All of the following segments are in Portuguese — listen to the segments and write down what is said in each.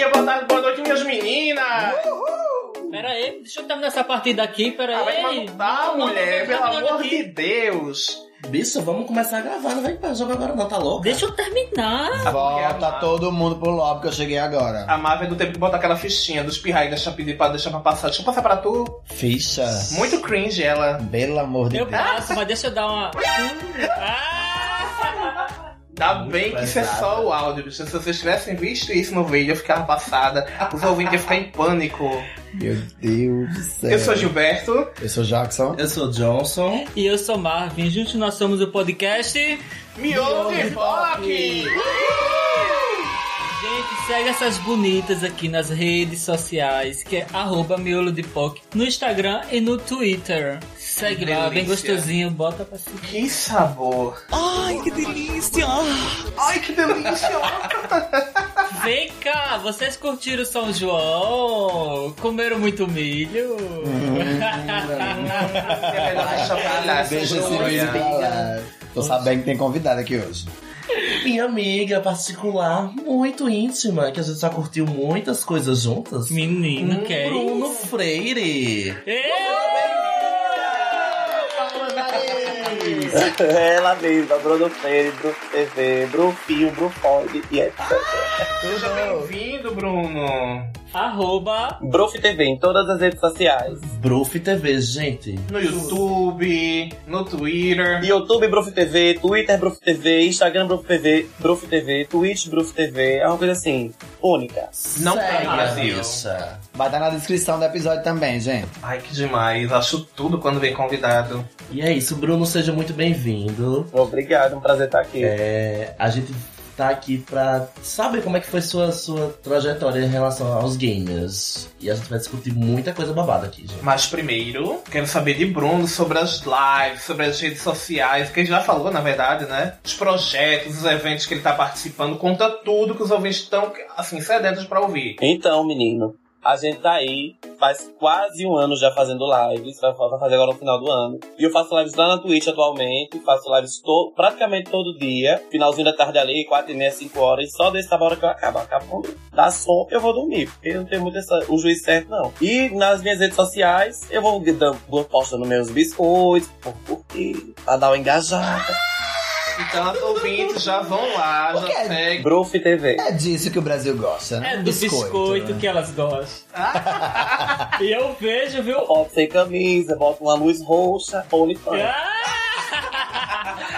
dia, boa tarde, boa noite, minhas meninas! Pera aí, deixa eu terminar essa partida aqui, pera Ah, vai aí. tá, Não, não, mulher, não, pelo amor aqui. de Deus! Bicho, vamos começar a gravar, não vai pra jogar agora não, tá louco? Deixa eu terminar. Volta todo mundo pro lobby que eu cheguei agora. A Marvel do tempo que bota aquela fichinha dos pirrai, deixa pedir pra deixar pra passar. Deixa eu passar pra tu. Ficha. Muito cringe ela. Pelo amor de Eu Deus. passo, mas deixa eu dar uma. Ah! Ainda bem que isso é só o áudio, bicho. Se vocês tivessem visto isso no vídeo, eu ficava passada. Os ouvintes iam ficar em pânico. Meu Deus do céu. Eu sou Gilberto. Eu sou Jackson. Eu sou Johnson. E eu sou Marvin, juntos nós somos o podcast. Miolo de Rock! Gente, segue essas bonitas aqui nas redes sociais, que é arroba miolo de POC, no Instagram e no Twitter. Segue lá, bem gostosinho, bota pra seguir. Que sabor! Ai, que delícia! Ai, que delícia! Vem cá, vocês curtiram São João? Comeram muito milho? é essa Deixa esse vergonha. vídeo pra lá. Tô sabendo que tem convidado aqui hoje. Minha amiga particular, muito íntima, que a gente já curtiu muitas coisas juntas. Menino, Hum, que é Bruno isso? Freire. Ela mesma, Bruno Freire, Bruno TV, Ford e etc. Seja bem-vindo, Bruno. Arroba Bruf TV em todas as redes sociais. Bruf TV, gente. No YouTube, no Twitter. YouTube Bruf TV, Twitter Bruf TV, Instagram Bruf TV, Bruf TV, Twitch Bruf TV, é uma coisa assim, única. Não tem Brasil. Vai estar na descrição do episódio também, gente. Ai, que demais. Acho tudo quando vem convidado. E é isso, Bruno, seja muito bem-vindo. Obrigado, um prazer estar aqui. É, a gente tá aqui pra saber como é que foi sua, sua trajetória em relação aos gamers. E a gente vai discutir muita coisa babada aqui, gente. Mas primeiro, quero saber de Bruno sobre as lives, sobre as redes sociais, que ele já falou, na verdade, né? Os projetos, os eventos que ele tá participando, conta tudo que os ouvintes estão, assim, sedentos pra ouvir. Então, menino, a gente tá aí faz quase um ano já fazendo lives, vai fazer agora no final do ano. E eu faço lives lá na Twitch atualmente, faço lives to praticamente todo dia, finalzinho da tarde ali, 4 e meia, 5 horas, e só desse hora que eu acabo. Acabo dá som, eu vou dormir, porque eu não tenho muito essa, o juiz certo, não. E nas minhas redes sociais, eu vou dando, postando meus biscoitos, por curtir, pra dar uma engajada. Então, ouvintes já vão lá, já quê? seguem. Bruf TV. É disso que o Brasil gosta, né? é do biscoito, né? que elas gostam. e eu vejo, viu? Foto sem camisa, bota uma luz roxa, OnlyFans. Ah!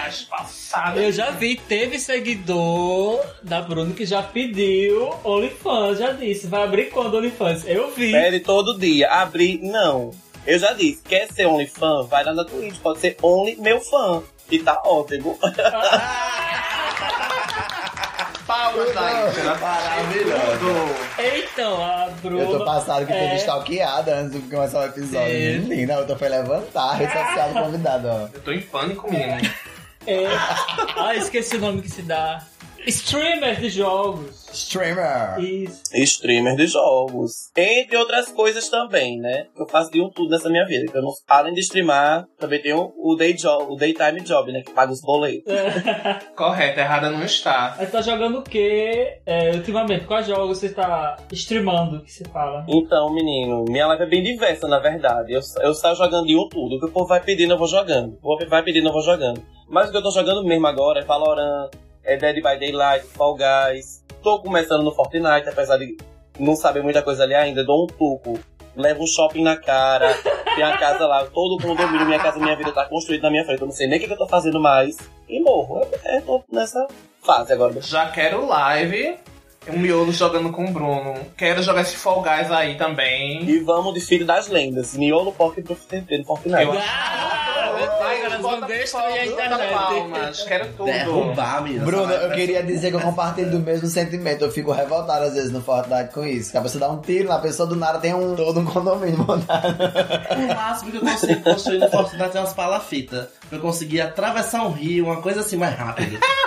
As passadas. Eu já vi, teve seguidor da Bruno que já pediu OnlyFans, já disse. Vai abrir quando OnlyFans? Eu vi. Pede todo dia. Abrir, não. Eu já disse, quer ser OnlyFan? Vai lá na Twitch, pode ser Only meu fã. E tá ótimo. Palmas da Ítala. Maravilhoso. Então, a Bruna. Eu tô passado que é, teve stalkeada antes de começar o episódio. Sim. Menina, eu tô foi levantar a rede social do convidado, ó. Eu tô em pânico, menino. é- Ah, esqueci o nome que se dá. Streamers de jogos. Streamer. Isso. Streamer de jogos. Entre outras coisas também, né? Eu faço de um tudo nessa minha vida. Eu não, além de streamar, também tenho o day job, o daytime job, né? Que paga os boletos. Correto, errada não está. Aí tá jogando o quê? É, ultimamente, quais jogos você tá streamando que você fala? Então, menino, minha live é bem diversa, na verdade. Eu, eu saio jogando de um tudo. O que o povo vai pedindo, eu vou jogando. O povo vai pedindo, eu vou jogando. Mas o que eu tô jogando mesmo agora é Valorant, é Dead by Daylight, Fall Guys. Tô começando no Fortnite, apesar de não saber muita coisa ali ainda. Dou um tuco, levo um shopping na cara, tem a casa lá, todo condomínio, minha casa, minha vida tá construída na minha frente. Eu não sei nem o que, eu tô fazendo mais. E morro. Eu, eu tô nessa fase agora. Já quero live. Um miolo jogando com o Bruno. Quero jogar esse Fall Guys aí também. E vamos de Filho das Lendas. Miolo Pocket pro TT no Fortnite. Eu Ah, Ai, elas bota vão destruir a internet. palmas. Quero tudo. Derrubar, menina. Bruno, eu queria dizer que eu compartilho do mesmo sentimento. Eu fico revoltado às vezes no Fortnite com isso. Que a pessoa dá um tiro na pessoa, do nada tem um todo um condomínio montado. O máximo que eu consegui construir no Fortnite é umas palafitas. Eu consegui atravessar um rio, uma coisa assim mais rápido.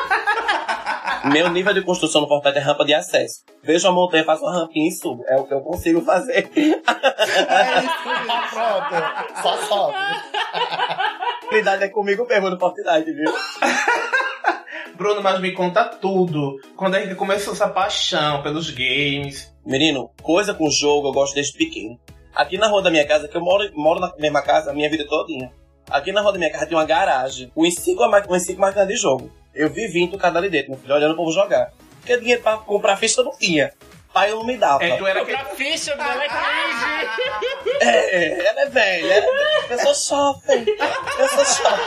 Meu nível de construção no Fortnite é rampa de acesso. Vejo a montanha, faço uma rampinha e subo. É o que eu consigo fazer. É isso, pronto. Só sobe. Habilidade é comigo mesmo no Fortnite, viu? Bruno, mas me conta tudo. Quando a gente começou essa paixão pelos games, Menino, coisa com jogo eu gosto desde pequeno. Aqui na rua da minha casa, que eu moro, moro na mesma casa a minha vida todinha. Aqui na rua da minha casa tem uma garagem com cinco, com cinco máquinas de jogo. Eu vivi entucado ali dentro, meu filho, olhando o povo jogar. Porque dinheiro pra comprar ficha eu não tinha. Pai eu não me dava. É, tu era Comprar aquele, ficha, ela é cringe. É, ela é velha. Ela é... Eu sou jovem. Eu sou jovem.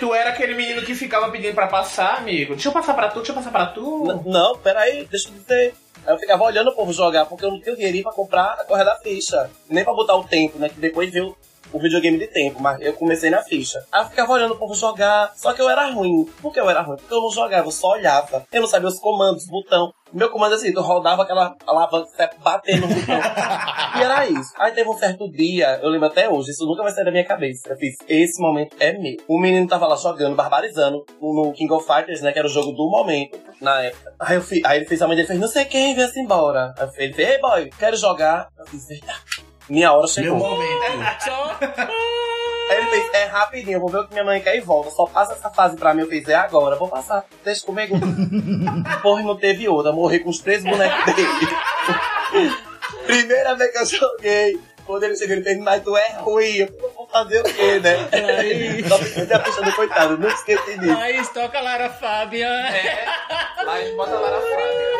tu era aquele menino que ficava pedindo pra passar, amigo. Deixa eu passar pra tu, deixa eu passar pra tu. N- Não, peraí, deixa eu dizer. Aí eu ficava olhando o povo jogar, porque eu não tinha dinheirinho pra comprar a correr da ficha. Nem pra botar o tempo, né? Que depois veio o videogame de tempo, mas eu comecei na ficha. Aí eu ficava olhando o povo jogar, só que eu era ruim. Por que eu era ruim? Porque eu não jogava, eu só olhava. Eu não sabia os comandos, botão. Meu comando é assim, tu rodava aquela alavanca batendo no botão. e era isso. Aí teve um certo dia, eu lembro até hoje, isso nunca vai sair da minha cabeça. Eu fiz, esse momento é meu. O menino tava lá jogando, barbarizando, no King of Fighters, né, que era o jogo do momento, na época. Aí, eu fui, aí ele fez, a mãe dele fez, não sei quem, vem-se embora. Aí ele fez, ei boy, quero jogar. Eu fiz, eita. Minha hora Meu chegou. momento. Só Aí ele fez, é rapidinho, eu vou ver o que minha mãe quer e volta. Só passa essa fase pra mim. Eu fiz, é agora, vou passar. Deixa comigo. Porra, não teve outra. Morri com os três bonecos dele. Primeira vez que eu joguei. Quando ele chegou, ele fez, mas tu é ruim. Eu falei, vou fazer o quê, né? Aí. Só fiquei a ficha do coitado, nunca esqueci disso. Aí toca Lara Fábia. É, botam lá na frase.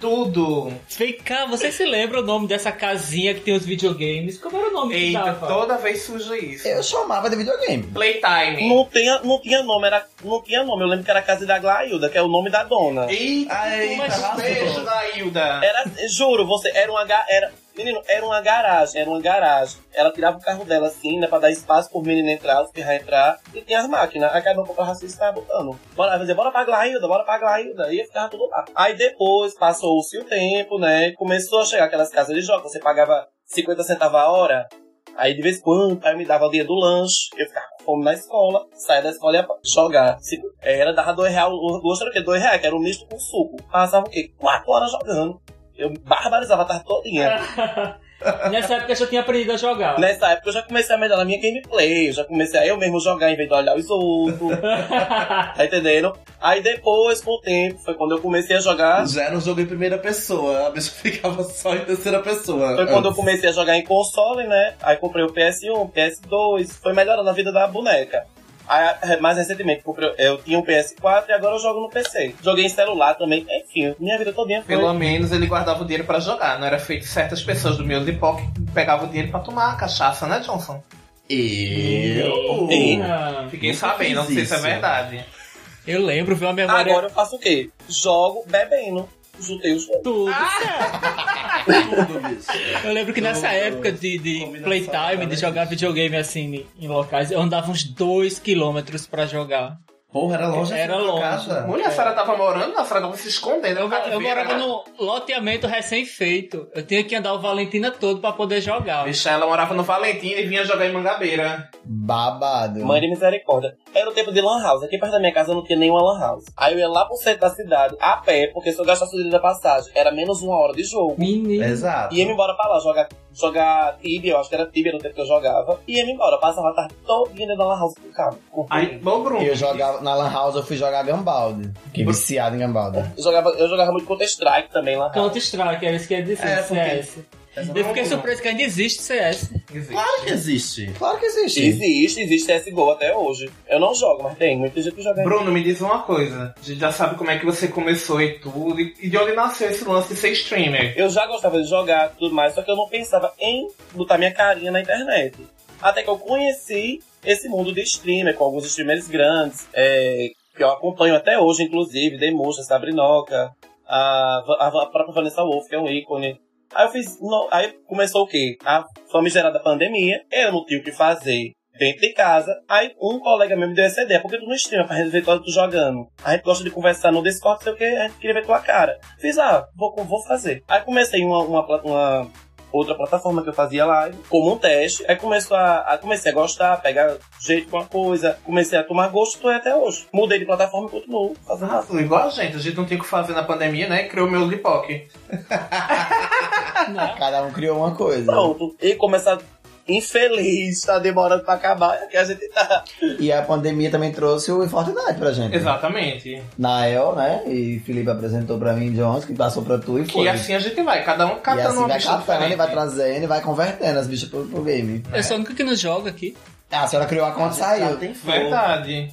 Tudo. Vem cá, você se lembra o nome dessa casinha que tem os videogames? Como era o nome que Eita, dava? toda vez surge isso. Eu chamava de videogame. Playtime. Não tinha, não tinha nome, era, não tinha nome. Eu lembro que era a casa da Glailda, que é o nome da dona. Eita, mas tá beijo da Hilda. Era, juro, você, era uma, era, menino, era uma garagem, era uma garagem. Ela tirava o carro dela assim, né, pra dar espaço pro menino entrar, os pirra entrar, e tinha as máquinas. Aí cada um comprava assim, tava botando. Bora, dizia, bora pra Glailda, bora pra Glailda, e ficava tudo lá. Aí depois, passou-se o tempo, né, começou a chegar aquelas casas de jogos, você pagava 50 centavos a hora, Aí de vez em quando, aí me dava o dia do lanche, eu ficava com fome na escola, saía da escola e ia jogar. Era, dava dois reais, o gosto era o quê? Dois reais, que era um misto com suco. Passava o quê? Quatro horas jogando. Eu barbarizava a tarde todinha. Nessa época eu já tinha aprendido a jogar. Nessa época eu já comecei a melhorar a minha gameplay, eu já comecei a eu mesmo jogar em vez de olhar os outros. tá entendendo? Aí depois, com o tempo, foi quando eu comecei a jogar. Já era um jogo em primeira pessoa, a bicha ficava só em terceira pessoa. Foi quando eu comecei a jogar em console, né? Aí comprei o PS1, PS2, foi melhorando a vida da boneca. Aí, mais recentemente, comprei, eu tinha um PS4 e agora eu jogo no PC. Joguei em celular também, enfim, minha vida todinha foi. Pelo menos ele guardava o dinheiro pra jogar. Não era feito certas pessoas do meu de que pegavam o dinheiro pra tomar cachaça, né, Johnson? Eu. Ah, Fiquei sabendo, não sei se é verdade. Eu lembro, viu a memória Agora eu faço o quê? Jogo bebendo. Juntei os dois. tudo. Tudo, bicho. Eu lembro que nessa Tudo. época de, de playtime, de jogar videogame assim em locais, eu andava uns 2 quilômetros pra jogar. Porra, era longe Era assim da longe. casa. Mulher, a senhora tava morando, a senhora tava se escondendo. Eu, eu morava no loteamento recém-feito. Eu tinha que andar o Valentina todo pra poder jogar. Bicha, ela morava no Valentim e vinha jogar em Mangabeira. Babado. Mãe de misericórdia. Era o tempo de Lan House. Aqui perto da minha casa não tinha nenhuma Lan House. Aí eu ia lá pro centro da cidade, a pé, porque se eu gastasse o dinheiro da passagem, era menos uma hora de jogo. Menino. Exato. Ia-me embora pra lá, jogar, jogar Tibia, eu acho que era Tibia no tempo que eu jogava. E ia-me embora, passava a tarde todinha dentro da Lan House com o cabo. com Aí, bom, Bruno. Eu jogava na Lan House, eu fui jogar Gambaldi. Fiquei viciado em Gambaldi. Eu jogava, eu jogava muito Counter-Strike também lá. Counter Strike, era isso que ia dizer, É, porque- CS. Eu fiquei surpreso que ainda existe CS. Existe. Claro que existe. Claro que existe. Existe, existe CSGO até hoje. Eu não jogo, mas tem muita gente que joga ainda. Bruno, me diz uma coisa. A gente já sabe como é que você começou e tudo. E e de onde nasceu esse lance de ser streamer? Eu já gostava de jogar tudo mais, só que eu não pensava em botar minha carinha na internet. Até que eu conheci esse mundo de streamer, com alguns streamers grandes, é, que eu acompanho até hoje, inclusive, Demusha, Sabrinoca, a, a, a própria Vanessa Wolf, que é um ícone. Aí eu fiz. no- aí começou o quê? A famigerada pandemia, eu não tinha o que fazer dentro de casa. Aí um colega meu me deu essa ideia, por que tu não streama pra ver tu tu jogando? A gente gosta de conversar no Discord, sei o que, a gente queria ver tua cara. Fiz, ah, vou, vou fazer. Aí comecei uma, uma, uma outra plataforma que eu fazia live, como um teste. Aí começou a, a- comecei a gostar, pegar jeito com a coisa, comecei a tomar gosto, tô aí até hoje. Mudei de plataforma e continuo fazendo Ah, igual a gente. A gente não tinha o que fazer na pandemia, né? Criou o meu Lipoc. Cada um criou uma coisa. Pronto. E começar infeliz, tá demorando pra acabar, é que a gente tá. E a pandemia também trouxe o Fortnite pra gente. Exatamente. Nael, né? E Felipe apresentou pra mim Jones, que passou pra tu e foi. E assim a gente vai, cada um E catando assim uma vai bicha catando, diferente. e vai trazendo, e vai convertendo as bichas pro, pro game. Eu sou a única que não joga aqui. Ah, a senhora criou a conta e saiu. tem fogo. Verdade.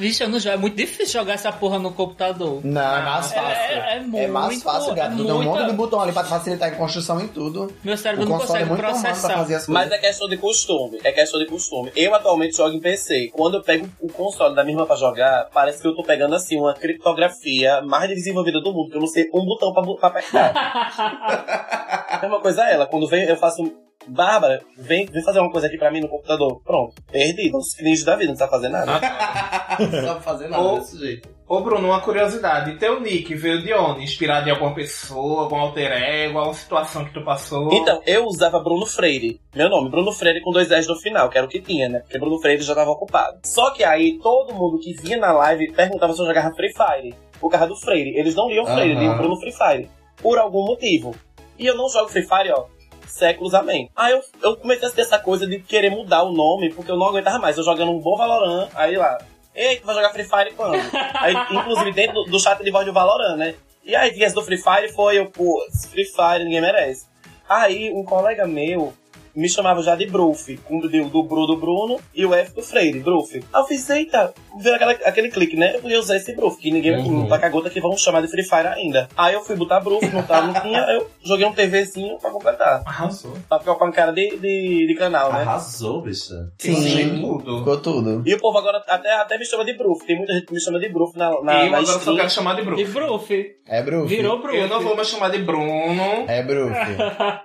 Vixe, eu não jogo. É muito difícil jogar essa porra no computador. Não, é mais É, fácil. é, é muito. mais fácil, gato. é Tu um monte de botão ali pra facilitar a construção em tudo. Meu O cérebro não é consegue pra processar. fazer as Mas é questão de costume, é questão de costume. Eu atualmente jogo em PC. Quando eu pego o console da minha irmã pra jogar, parece que eu tô pegando assim uma criptografia mais desenvolvida do mundo, que eu não sei um botão pra, pra apertar. a mesma coisa é ela, quando vem, eu faço. Bárbara, vem, vem fazer uma coisa aqui pra mim no computador. Pronto, perdi. Os cringe da vida, não sabe fazer nada. Não sabe fazer nada Ou- desse jeito. Ô Bruno, uma curiosidade. Teu nick veio de onde? Inspirado em alguma pessoa, algum alter ego, alguma situação que tu passou? Então, eu usava Bruno Freire. Meu nome, Bruno Freire com dois S no final, que era o que tinha, né? Porque Bruno Freire já tava ocupado. Só que aí todo mundo que vinha na live perguntava se eu jogava Free Fire. Por causa do Freire. Eles não liam Freire, Aham. liam Bruno Free Fire. Por algum motivo. E eu não jogo Free Fire, ó. Séculos amém. Aí eu, eu comecei a ter essa coisa de querer mudar o nome, porque eu não aguentava mais. Eu jogando um bom Valorant, aí lá. Ei, tu vai jogar Free Fire quando? aí, inclusive, dentro do, do chat de voz do Valorant, né? E aí, esse do Free Fire foi eu, pô, Free Fire ninguém merece. Aí, um colega meu me chamava já de Bruf, com o do, do Bru do Bruno e o F do Freire, Bruf. Aí eu fiz, eita, veio aquela, aquele clique, né? Eu podia usar esse Bruf, que ninguém Uhum. tá com a gota que vão chamar de Free Fire ainda. Aí eu fui botar Bruf, não tava, não tinha, eu joguei um TVzinho pra completar. Arrasou. Pra ficar com a cara de, de, de canal, né? Arrasou, bicha. Sim, tudo. ficou tudo. E o povo agora até, até me chama de Bruf. Tem muita gente que me chama de Bruf na, na, e eu na agora só stream. quero chamar de Bruno. E Bruf. É Bruf. Virou Bruf. Eu não vou mais chamar de Bruno, É Bruf.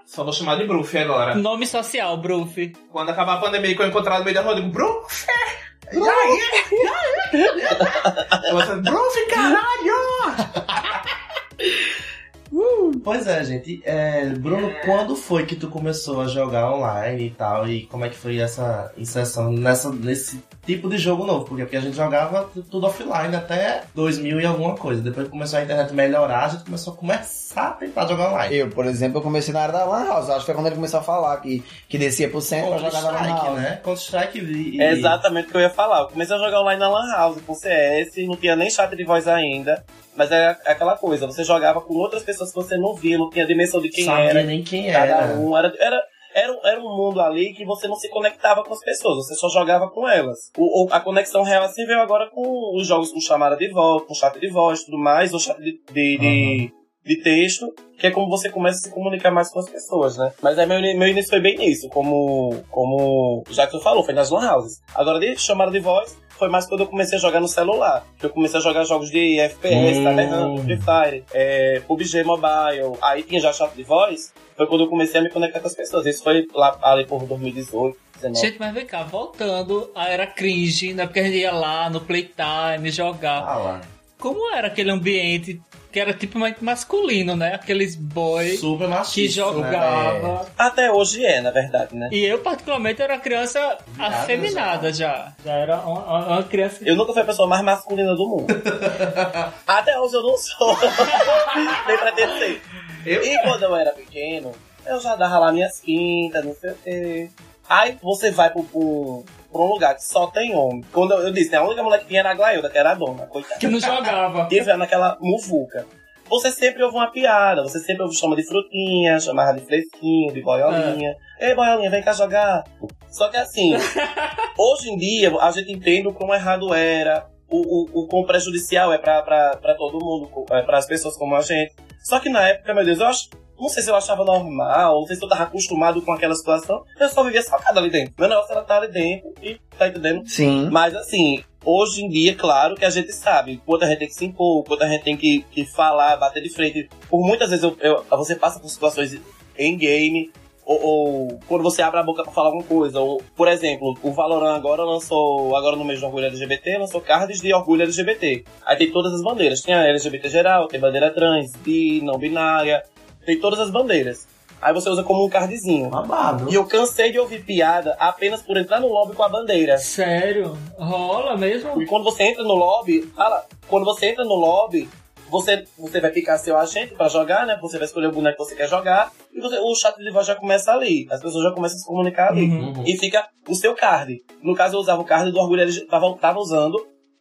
só vou chamar de Bruf agora. Nome social, Bruf. Quando acabar a pandemia e que eu encontrar no meio da rua, eu digo, Bruf! E aí? E aí? Você, Bruf, caralho! Pois é, gente. É, Bruno, quando foi que tu começou a jogar online e tal? E como é que foi essa inserção nessa, nesse tipo de jogo novo? Porque, porque a gente jogava tu- tudo offline até 2000 e alguma coisa. Depois que começou a internet melhorar, a gente começou a começar a tentar jogar online. Eu, por exemplo, eu comecei na área da Lan House. Acho que foi quando ele começou a falar que, que descia pro centro pra jogar na Lan House. né? Counter-Strike e... É exatamente o que eu ia falar. Eu comecei a jogar online na Lan House com CS, não tinha nem chat de voz ainda. Mas é aquela coisa, você jogava com outras pessoas que você não via, não tinha dimensão de quem sabia era. nem quem Cada era. um era, era, era, um- era um mundo ali que você não se conectava com as pessoas, você só jogava com elas. O, o- a conexão real assim veio agora com os jogos com chamada de voz, com chat de voz e tudo mais, ou chat de, de, de, de texto, que é como você começa a se comunicar mais com as pessoas, né? Mas aí meu, meu início foi bem nisso, como, como o Jackson falou, foi nas lan houses. Agora de chamada de voz, foi mais quando eu comecei a jogar no celular. Que eu comecei a jogar jogos de FPS, Hum. tá pegando Free Fire, é, PUBG Mobile. Aí tinha já chat de voz. Foi quando eu comecei a me conectar com as pessoas. Isso foi lá ali por 2018, 19. Gente, mas vem cá, voltando era cringe, né? Porque a gente ia lá no Playtime jogar. Ah lá. Como era aquele ambiente que era tipicamente masculino, né? Aqueles boys Super machista, que né? jogava. Até hoje é, na verdade, né? E eu, particularmente, era uma criança afeminada já. Já era uma, uma criança. Eu nunca fui a pessoa mais masculina do mundo. Até hoje eu não sou. Nem pretendo ser. Eu- E quando eu era pequeno, eu já dava lá minhas quintas, não sei o quê. Aí você vai pro, pro, pra um lugar que só tem homem. Quando eu, eu disse, né, a única mulher que tinha era a Glailda, que era a dona, coitada. Que não jogava. E vendo naquela muvuca. Você sempre ouve uma piada, você sempre ouve chama de frutinha, chamava de fresquinho, de boiolinha. Ei, boiolinha, vem cá jogar. Só que assim, hoje em dia a gente entende o quão errado era, o, o, o quão prejudicial é pra, pra, pra todo mundo, é, para as pessoas como a gente. Só que na época, meu Deus, eu acho. Não sei se eu achava normal, não sei se eu tava acostumado com aquela situação. Eu só vivia socado ali dentro. Meu negócio era estar ali dentro e tá entendendo? Sim. Mas assim, hoje em dia, claro que a gente sabe quanto a gente tem que se impor, quanto a gente tem que, que falar, bater de frente. Por muitas vezes eu, eu- você passa por situações em game, ou, ou quando você abre a boca pra falar alguma coisa. Ou, por exemplo, o Valorant agora lançou, agora no mês do orgulho LGBT, lançou cards de orgulho LGBT. Aí tem todas as bandeiras. Tem a LGBT geral, tem bandeira trans, bi, não binária, tem todas as bandeiras. Aí você usa como um cardzinho. Babado. E eu cansei de ouvir piada apenas por entrar no lobby com a bandeira. Sério? Rola mesmo? E quando você entra no lobby, fala, quando você entra no lobby, você, você vai picar seu agente pra jogar, né? Você vai escolher o boneco que você quer jogar. E você- o chat de voz já começa ali. As pessoas já começam a se comunicar ali. Uhum. E fica o seu card. No caso, eu usava o card do Orgulho LGBT. Tava, tava usando.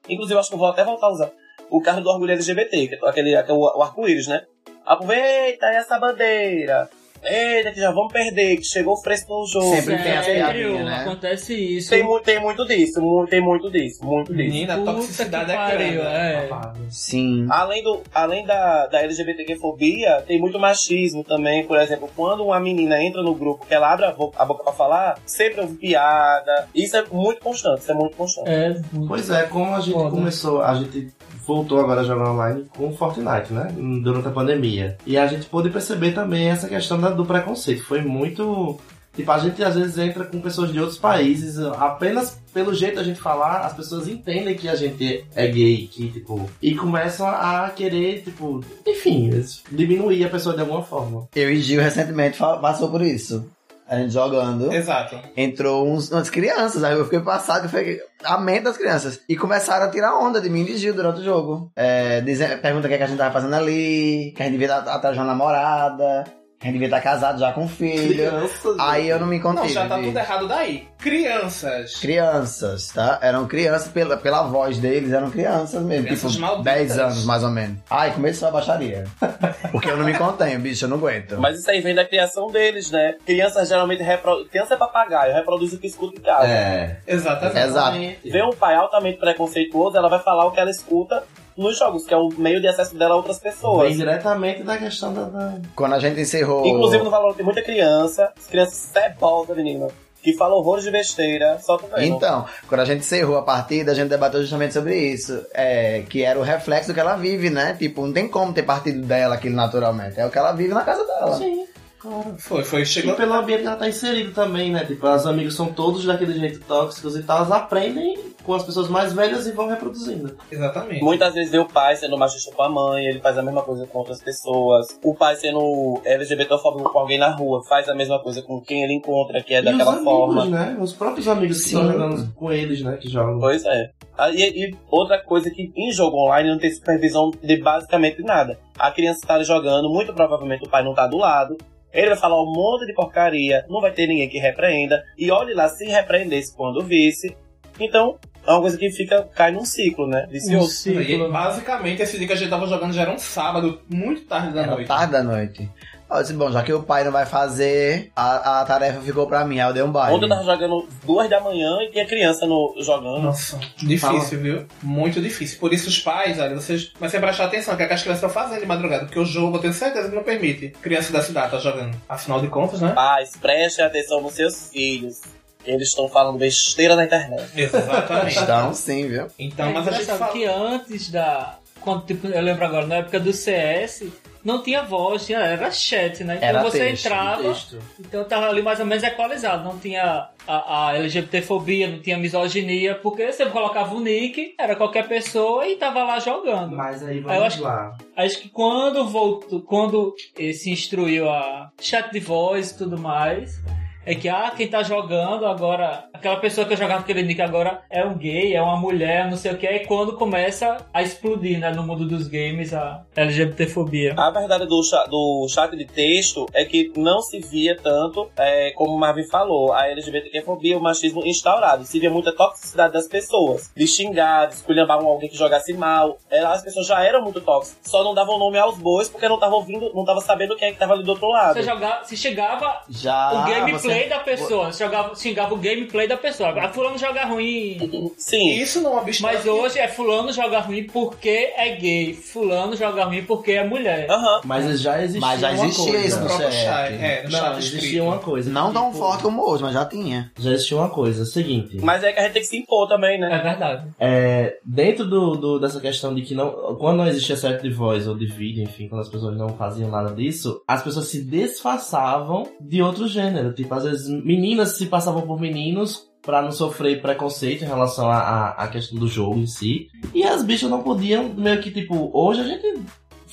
Inclusive, eu acho que eu vou até voltar a usar. O card do Orgulho LGBT, que é aquele, aquele o arco-íris, né? Aproveita essa bandeira. Eita, que já vamos perder, que chegou fresco no jogo. Sempre tem as piadinhas, né? Acontece isso. Tem, mu- tem muito disso, mu- tem muito disso, muito disso. Menina, a toxicidade é pariu, grande. é. Sim. Além, do, além da, da LGBTQ-fobia, tem muito machismo também. Por exemplo, quando uma menina entra no grupo que ela abre a, bo- a boca pra falar, sempre ouve piada. Isso é muito constante, isso é muito constante. É, Pois é, como a gente Foda. começou, a gente voltou agora a jogar online com Fortnite, né? Durante a pandemia. E a gente pôde perceber também essa questão da- do preconceito. Foi muito. Tipo, a gente às vezes entra com pessoas de outros países, apenas pelo jeito da gente falar, as pessoas entendem que a gente é gay, que, tipo, e começam a querer, tipo, enfim, diminuir a pessoa de alguma forma. Eu e Gil recentemente passou por isso. A gente jogando. Exato. Entrou uns, umas crianças, aí eu fiquei passado, eu fiquei a mente das crianças. E começaram a tirar onda de mim e de Gil durante o jogo. É, dizer, pergunta o que, é que a gente tava fazendo ali, que a gente devia estar atrás de uma namorada, gente devia estar casado já com filho. Crianças, Aí eu não me Não, contei. já tá tudo errado daí. Crianças. Crianças, tá? Eram crianças, pela, pela voz deles, eram crianças mesmo. Crianças tipo, malditas. 10 anos mais ou menos. Ai, começou a baixaria. Porque eu não me contenho, bicho, eu não aguento. Mas isso aí vem da criação deles, né? Crianças geralmente reproduzem. Criança é papagaio, reproduz o que escuta em casa. É. Exatamente. Exato. Vê um pai altamente preconceituoso, ela vai falar o que ela escuta nos jogos, que é o meio de acesso dela a outras pessoas. Vem diretamente da questão da- da, Quando a gente encerrou. Inclusive no valor tem muita criança, as crianças cebosa, menina, que fala horrores de besteira, só tu vendo. Então, quando a gente encerrou a partida, a gente debateu justamente sobre isso. É, que era o reflexo do que ela vive, né? Tipo, não tem como ter partido dela aquilo naturalmente. É o que ela vive na casa dela. Sim, claro. Foi, foi. E Chegou. pelo ambiente que ela tá inserido também, né? Tipo, os amigos são todos daquele jeito tóxicos e tal, elas aprendem com as pessoas mais velhas e vão reproduzindo. Exatamente. Muitas vezes vê o pai sendo machista com a mãe, ele faz a mesma coisa com outras pessoas. O pai sendo LGBTfóbico com alguém na rua, faz a mesma coisa com quem ele encontra, que é e daquela os amigos, forma. né? Os próprios amigos que Sim. estão jogando com eles, né? Que jogam. Pois é. Ah, E, e outra coisa que em jogo online não tem supervisão de basicamente nada. A criança está ali jogando, muito provavelmente o pai não tá do lado. Ele vai falar um monte de porcaria, não vai ter ninguém que repreenda. E olhe lá, se repreendesse quando visse. Então, é uma coisa que fica, cai num ciclo, né? um Vicioso. E, ciclo. basicamente, esse dia que a gente tava jogando já era um sábado, muito tarde da Era noite. tarde da noite. Eu disse, bom, já que o pai não vai fazer, a, a tarefa ficou pra mim. Aí eu dei um baile. Ontem eu tava jogando duas da manhã e tinha criança no, jogando. Nossa, difícil, viu? Muito difícil. Por isso os pais, olha, vocês comecem a prestar atenção, que é que as crianças estão fazendo de madrugada, porque o jogo eu tenho certeza que não permite criança da cidade tá jogando. Afinal de contas, né? Pais, prestem atenção nos seus filhos. Eles estão falando besteira na internet. Exatamente. Então, sim, viu? Então, é mas a gente fala... que antes da. Quando, tipo, eu lembro agora, na época do CS, não tinha voz, tinha, era chat, né? Então Era você texto, entrava, Texto. então tava ali mais ou menos equalizado. Não tinha a, a LGBTfobia, não tinha misoginia, porque você colocava o nick, era qualquer pessoa e tava lá jogando. Mas aí Aí eu vamos acho- lá. Acho que quando voltou, quando se instruiu a chat de voz e tudo mais, é que ah, quem tá jogando agora, aquela pessoa que eu jogava aquele nick agora é um gay, é uma mulher, não sei o que, é quando começa a explodir, né, no mundo dos games a LGBTfobia. A verdade do, cha- do chat de texto é que não se via tanto, é, como o Marvin falou, a LGBTfobia, o machismo instaurado. Se via muita toxicidade das pessoas. De xingar, de esculhambar alguém que jogasse mal. Era- As pessoas já eram muito tóxicas. Só não davam nome aos bois porque não estavam ouvindo, não tava sabendo quem é que tava ali do outro lado. Você jogava, se chegava Já. o gameplay você- da pessoa, você jogava, xingava o gameplay da pessoa. Ah, fulano joga ruim. Sim. Isso não obstante... Mas hoje é fulano joga ruim porque é gay. Fulano joga ruim porque é mulher. Aham. Mas já existia Mas já uma existia coisa. isso no chat. É, no Não, chat existia escrito. uma coisa. Não tão tipo, forte como hoje, mas já tinha. Já existia uma coisa, é seguinte. Mas é que a gente tem que se impor também, né? É verdade. É, dentro do, do- dessa questão de que não, quando não existia certo de voz ou de vídeo, enfim, quando as pessoas não faziam nada disso, as pessoas se disfarçavam de outro gênero. Tipo, às vezes meninas se passavam por meninos pra não sofrer preconceito em relação à- à questão do jogo em si. E as bichas não podiam, meio que tipo, hoje a gente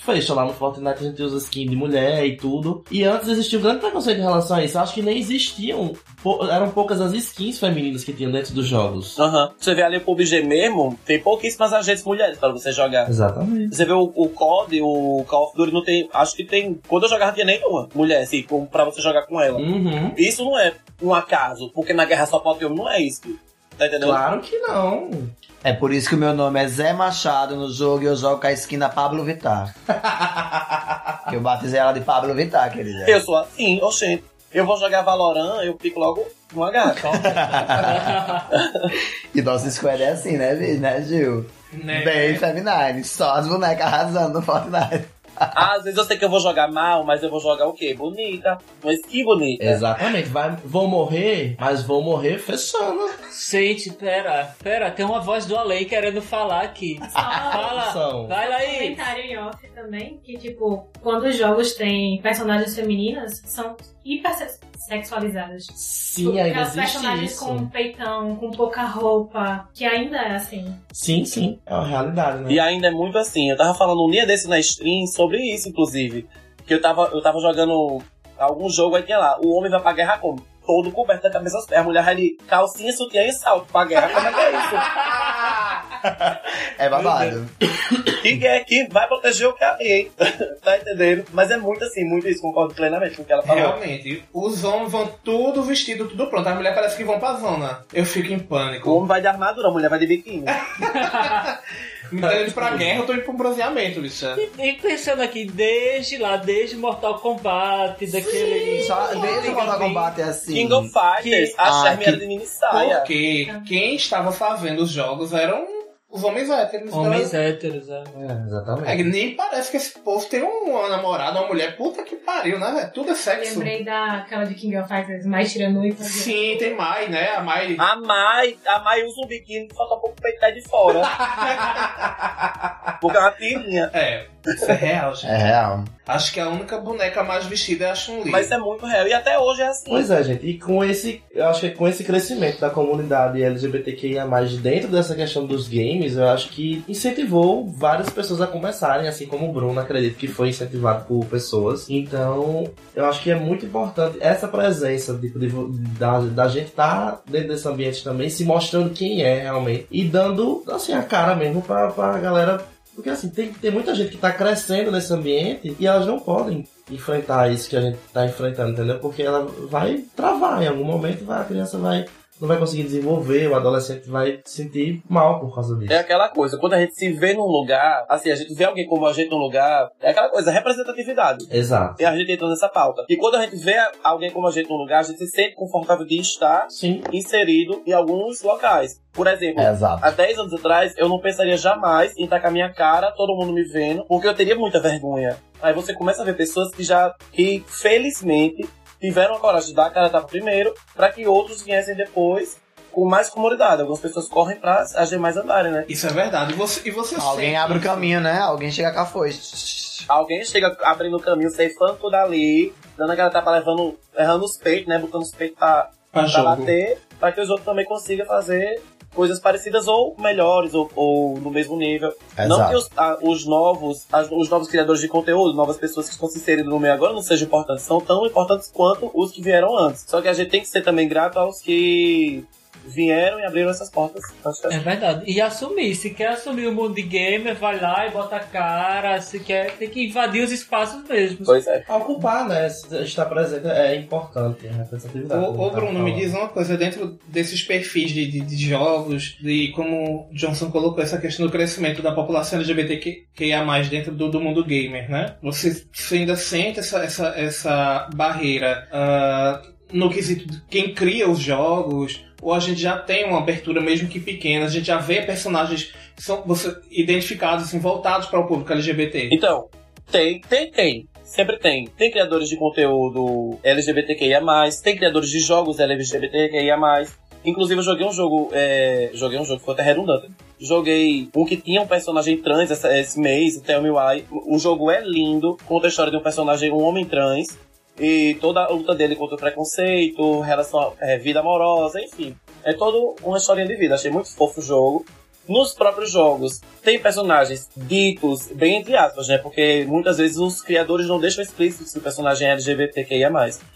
fecha. Lá no Fortnite a gente usa skin de mulher e tudo. E antes existia um grande preconceito em relação a isso. Eu acho que nem existiam. Eram poucas as skins femininas que tinham dentro dos jogos. Aham. Você vê ali o PUBG mesmo, tem pouquíssimas agentes mulheres pra você jogar. Exatamente. Você vê o, o COD, o Call of Duty não tem. Acho que tem. Quando eu jogava, não tinha nenhuma mulher, assim, pra você jogar com ela. Uhum. Isso não é um acaso, porque na guerra só pode ter um, não é isso. Tá entendendo? Claro que não. É por isso que o meu nome é Zé Machado no jogo e eu jogo com a skin da Pablo Vittar. que eu batizei ela de Pablo Vittar, querida. Eu sou assim, oxente. Eu vou jogar Valorant, eu fico logo no H. E nosso squad é assim, né, né Gil? Né? Bem feminine, só as bonecas arrasando no Fortnite. Às vezes eu sei que eu vou jogar mal, mas eu vou jogar o quê? Bonita. Mas que bonita. Exatamente. Vai, vou morrer, mas vou morrer fechando. Gente, pera, pera, tem uma voz do além querendo falar aqui. Fala, São. vai lá aí. comentário em off também, que tipo, quando os jogos têm personagens femininas, são hipersexualizadas. Sim, ainda Aquelas existe personagens isso. com um peitão, com pouca roupa, que ainda é assim. Sim, sim. É uma realidade, né? E ainda é muito assim. Eu tava falando um dia desse na stream sobre isso, inclusive. Que eu tava, eu tava jogando algum jogo aí tinha lá. O homem vai pra guerra como? Todo coberto da cabeça aos pés. A mulher vai de calcinha, sutiã e salto pra guerra. Como é que é isso? É babado. Quem é que vai proteger o aí, hein? tá entendendo? Mas é muito assim, muito isso. Concordo plenamente com o que ela falou. Realmente, os homens vão tudo vestido, tudo pronto. As mulheres parece que vão pra zona. Eu fico em O pânico. homem vai de armadura, a mulher vai de biquíni. Me dando indo pra guerra, eu tô indo pra um bronzeamento, bicha. E pensando aqui, desde lá, desde Mortal Kombat, daquele. Só desde o Mortal Kombat é assim. King of Fighters, a Ah, Charme que- era de mini saia. Porque quem estava fazendo os jogos eram os homens héteros. Homens Então, héteros, é. É, exatamente. É que nem parece que esse povo tem uma namorada, uma mulher. Puta que pariu, né, velho? Tudo é sexo. Lembrei daquela de King of Fighters, mais tirando e. Sim, tem Mai, né? A Mai. A Mai, a Mai usa um biquíni que falta um pouco o peito tá de fora. Porque é uma tirinha. É, isso é real, gente. É real. Acho que a única boneca mais vestida é a Chun-Li. Mas isso é muito real. E até hoje é assim. Pois é, gente. E com esse, eu acho que com esse crescimento da comunidade LGBTQIA+, dentro dessa questão dos games, eu acho que incentivou várias pessoas a começarem, assim como o Bruno, acredito que foi incentivado por pessoas. Então, eu acho que é muito importante essa presença tipo, de, da, da gente estar dentro desse ambiente também, se mostrando quem é realmente e dando, assim, a cara mesmo pra, pra galera porque assim, tem, tem muita gente que tá crescendo nesse ambiente e elas não podem enfrentar isso que a gente tá enfrentando, entendeu? Porque ela vai travar em algum momento, vai, a criança vai não vai conseguir desenvolver, o adolescente vai se sentir mal por causa disso. É aquela coisa, quando a gente se vê num lugar, assim, a gente vê alguém como a gente num lugar, é aquela coisa, representatividade. Exato. E a gente entra nessa pauta. E quando a gente vê alguém como a gente num lugar, a gente se sente confortável de estar Sim. inserido em alguns locais. Por exemplo, Exato. Há 10 anos atrás, eu não pensaria jamais em estar com a minha cara, todo mundo me vendo, porque eu teria muita vergonha. Aí você começa a ver pessoas que já, que felizmente, tiveram a coragem de dar a cara a tapa primeiro, para que outros viessem depois com mais comodidade. Algumas pessoas correm pra as demais andarem, né? Isso é verdade. E você, e você Alguém abre o isso? caminho, né? Alguém chega com a foice. Alguém chega abrindo o caminho, ceifando tudo ali, dando aquela tapa, levando, errando os peitos, né? Botando os peitos pra, Pra pra bater, para que os outros também consigam fazer coisas parecidas ou melhores, ou, ou no mesmo nível. Não que os, a- os novos, as- os novos criadores de conteúdo, novas pessoas que estão se inserindo no meio agora não sejam importantes, são tão importantes quanto os que vieram antes. Só que a gente tem que ser também grato aos que vieram e abriram essas portas. Que é verdade. E assumir. Se quer assumir o mundo de gamer, vai lá e bota a cara. Se quer, tem que invadir os espaços mesmos. Pois é. Ocupar, né? Estar presente é importante, representatividade. Ô, ô Bruno, me diz uma coisa, dentro desses perfis de, de, de jogos, de como o Johnson colocou essa questão do crescimento da população LGBTQIA+, dentro do, do mundo gamer, né? Você, você ainda sente essa, essa, essa barreira ah, no quesito de quem cria os jogos, ou a gente já tem uma abertura mesmo que pequena, a gente já vê personagens que são você, identificados, assim, voltados para o público LGBT. Então, tem, tem, tem. Sempre tem. Tem criadores de conteúdo LGBTQIA+, tem criadores de jogos LGBTQIA+. Inclusive, eu joguei um jogo, é, joguei um jogo, foi até redundante. Joguei um que tinha um personagem trans esse mês, o Tell Me Why. O jogo é lindo, conta a história de um personagem, um homem trans, e toda a luta dele contra o preconceito, relação à é, vida amorosa, enfim. É toda uma historinha de vida. Achei muito fofo o jogo. nos próprios jogos tem personagens ditos, bem entre aspas, né? Porque muitas vezes os criadores não deixam explícito se o personagem é LGBTQIA+.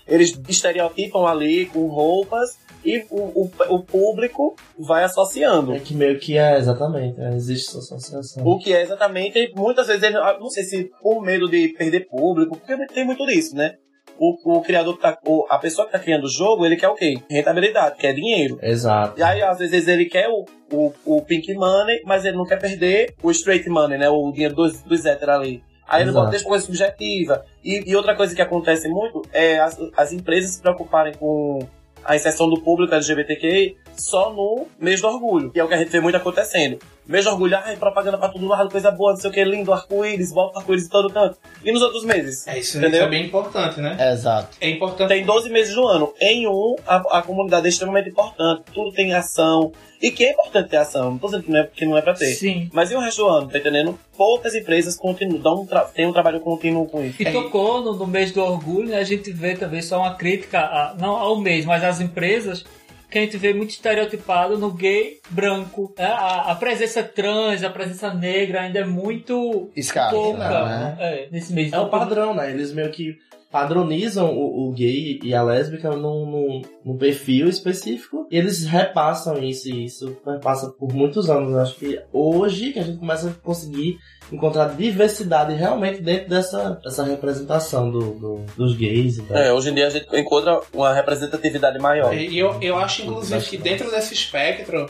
Eles estereotipam ali com roupas e o, o, o público vai associando. É que meio que é, exatamente, é, existe essa associação. O que é exatamente, muitas vezes, não sei se por medo de perder público, porque tem muito disso, né? O, o criador, tá, o, a pessoa que tá criando o jogo, ele quer o quê? Rentabilidade, quer dinheiro. Exato. E aí, às vezes, ele quer o, o, o pink money, mas ele não quer perder o straight money, né? O dinheiro dos, dos héteros ali. Aí ele bota deixa coisa subjetiva. E, e outra coisa que acontece muito é as, as empresas se preocuparem com a inserção do público LGBTQ só no mês do orgulho, que é o que a gente vê muito acontecendo. Mês do orgulho, ai, propaganda pra todo lado, coisa boa, não sei o que, lindo, arco-íris, volta arco-íris em todo canto. E nos outros meses? É isso, Entendeu? isso é bem importante, né? Exato. É importante. Tem 12 meses do ano. Em um, a, a comunidade é extremamente importante, tudo tem ação. E que é importante ter ação, não tô dizendo que não é, que não é pra ter. Sim. Mas e o resto do ano, tá entendendo? Poucas empresas continuam, dão um têm um trabalho contínuo com isso. E tocou no, no mês do orgulho, né? A gente vê também só uma crítica, a- não ao mês, mas às empresas, que a gente vê muito estereotipado no gay branco. né? A, a presença trans, a presença negra ainda é muito Escassa, pouca né? é, nesse mês. É o padrão, né? Eles meio que padronizam o, o gay e a lésbica num, num, num perfil específico e eles repassam isso e isso passa por muitos anos. Eu acho que hoje que a gente começa a conseguir encontrar diversidade realmente dentro dessa, dessa representação do, do- dos gays e tal. É, hoje em dia a gente encontra uma representatividade maior. E eu, eu acho, inclusive, que dentro desse espectro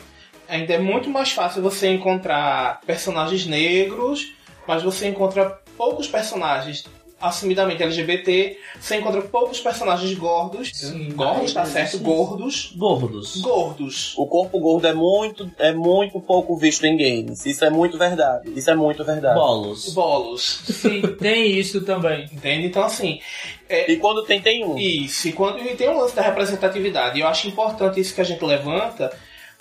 ainda é muito mais fácil você encontrar personagens negros, mas você encontra poucos personagens assumidamente LGBT, você encontra poucos personagens gordos. gordos, tá certo? Gordos. Gordos. Gordos. O corpo gordo é muito, é muito pouco visto em games. Isso é muito verdade. Isso é muito verdade. Bolos. Bolos. Sim, tem isso também. Entende? Então, assim. E quando tem, tem um. Isso, e, quando, e tem um lance da representatividade. E eu acho importante isso que a gente levanta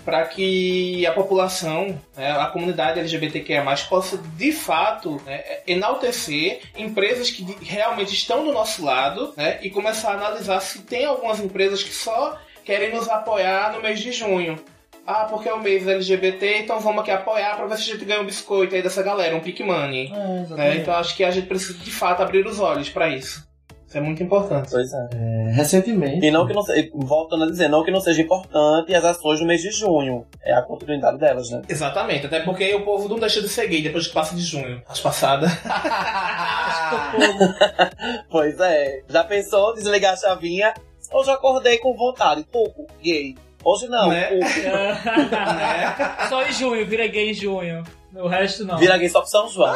para que a população, né, a comunidade LGBTQIA+, possa, de fato, né, enaltecer empresas que realmente estão do nosso lado né, e começar a analisar se tem algumas empresas que só querem nos apoiar no mês de junho. Ah, porque é o mês LGBT, então vamos aqui apoiar para ver se a gente ganha um biscoito aí dessa galera, um pick money. É, né? Então acho que a gente precisa, de fato, abrir os olhos para isso. Isso é muito importante. Pois é. É, recentemente. E não que não seja, voltando a dizer, não que não seja importante as ações do mês de junho. É a continuidade delas, né? Exatamente, até porque o povo não deixa de ser gay depois que passa de junho. As passadas. Pois é. Já pensou desligar a chavinha? Hoje eu acordei com vontade. Pouco gay. Hoje não. Né? pouco. né? Só em junho, vira gay em junho. O resto não. Vira gay só pro São João.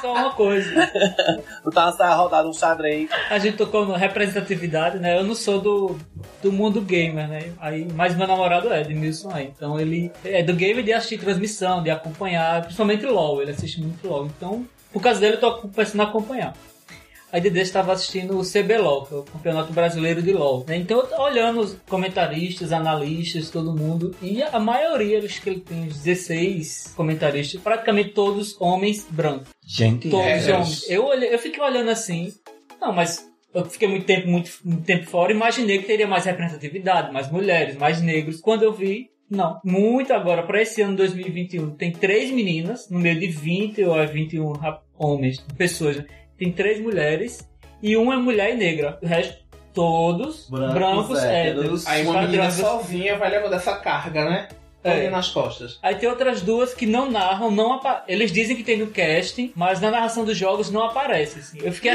Só uma coisa. Tu tá rodada um xadrez. A gente tocou no representatividade, né? Eu não sou do, do mundo gamer, né? Aí, mas meu namorado é, de Milson aí. Então ele é do gamer de assistir transmissão, de acompanhar, principalmente LOL. Ele assiste muito LOL. Então, por causa dele, eu tô começando a acompanhar. Aí Dedê estava assistindo o CBLOL, que é o Campeonato Brasileiro de LOL. né? Então eu tô olhando os comentaristas, analistas, todo mundo, e a maioria dos que ele tem, os 16 comentaristas, praticamente todos homens brancos. Gente, Todos É, homens. Eu, olhei, eu fiquei olhando assim, não, mas eu fiquei muito tempo, muito, muito tempo fora, imaginei que teria mais representatividade, mais mulheres, mais negros. Quando eu vi, não. Muito agora, para esse ano 2021, tem três meninas, no meio de 20 ou é 21 rap- homens, pessoas. né? Tem três mulheres e uma é mulher e negra. O resto, todos Brancos, brancos, héteros. héteros. Aí uma menina padrões. sozinha vai levando essa carga, né? É. É. nas costas. Aí tem outras duas que não narram, não eles dizem que tem no casting, mas na narração dos jogos não aparece. assim. Eu fiquei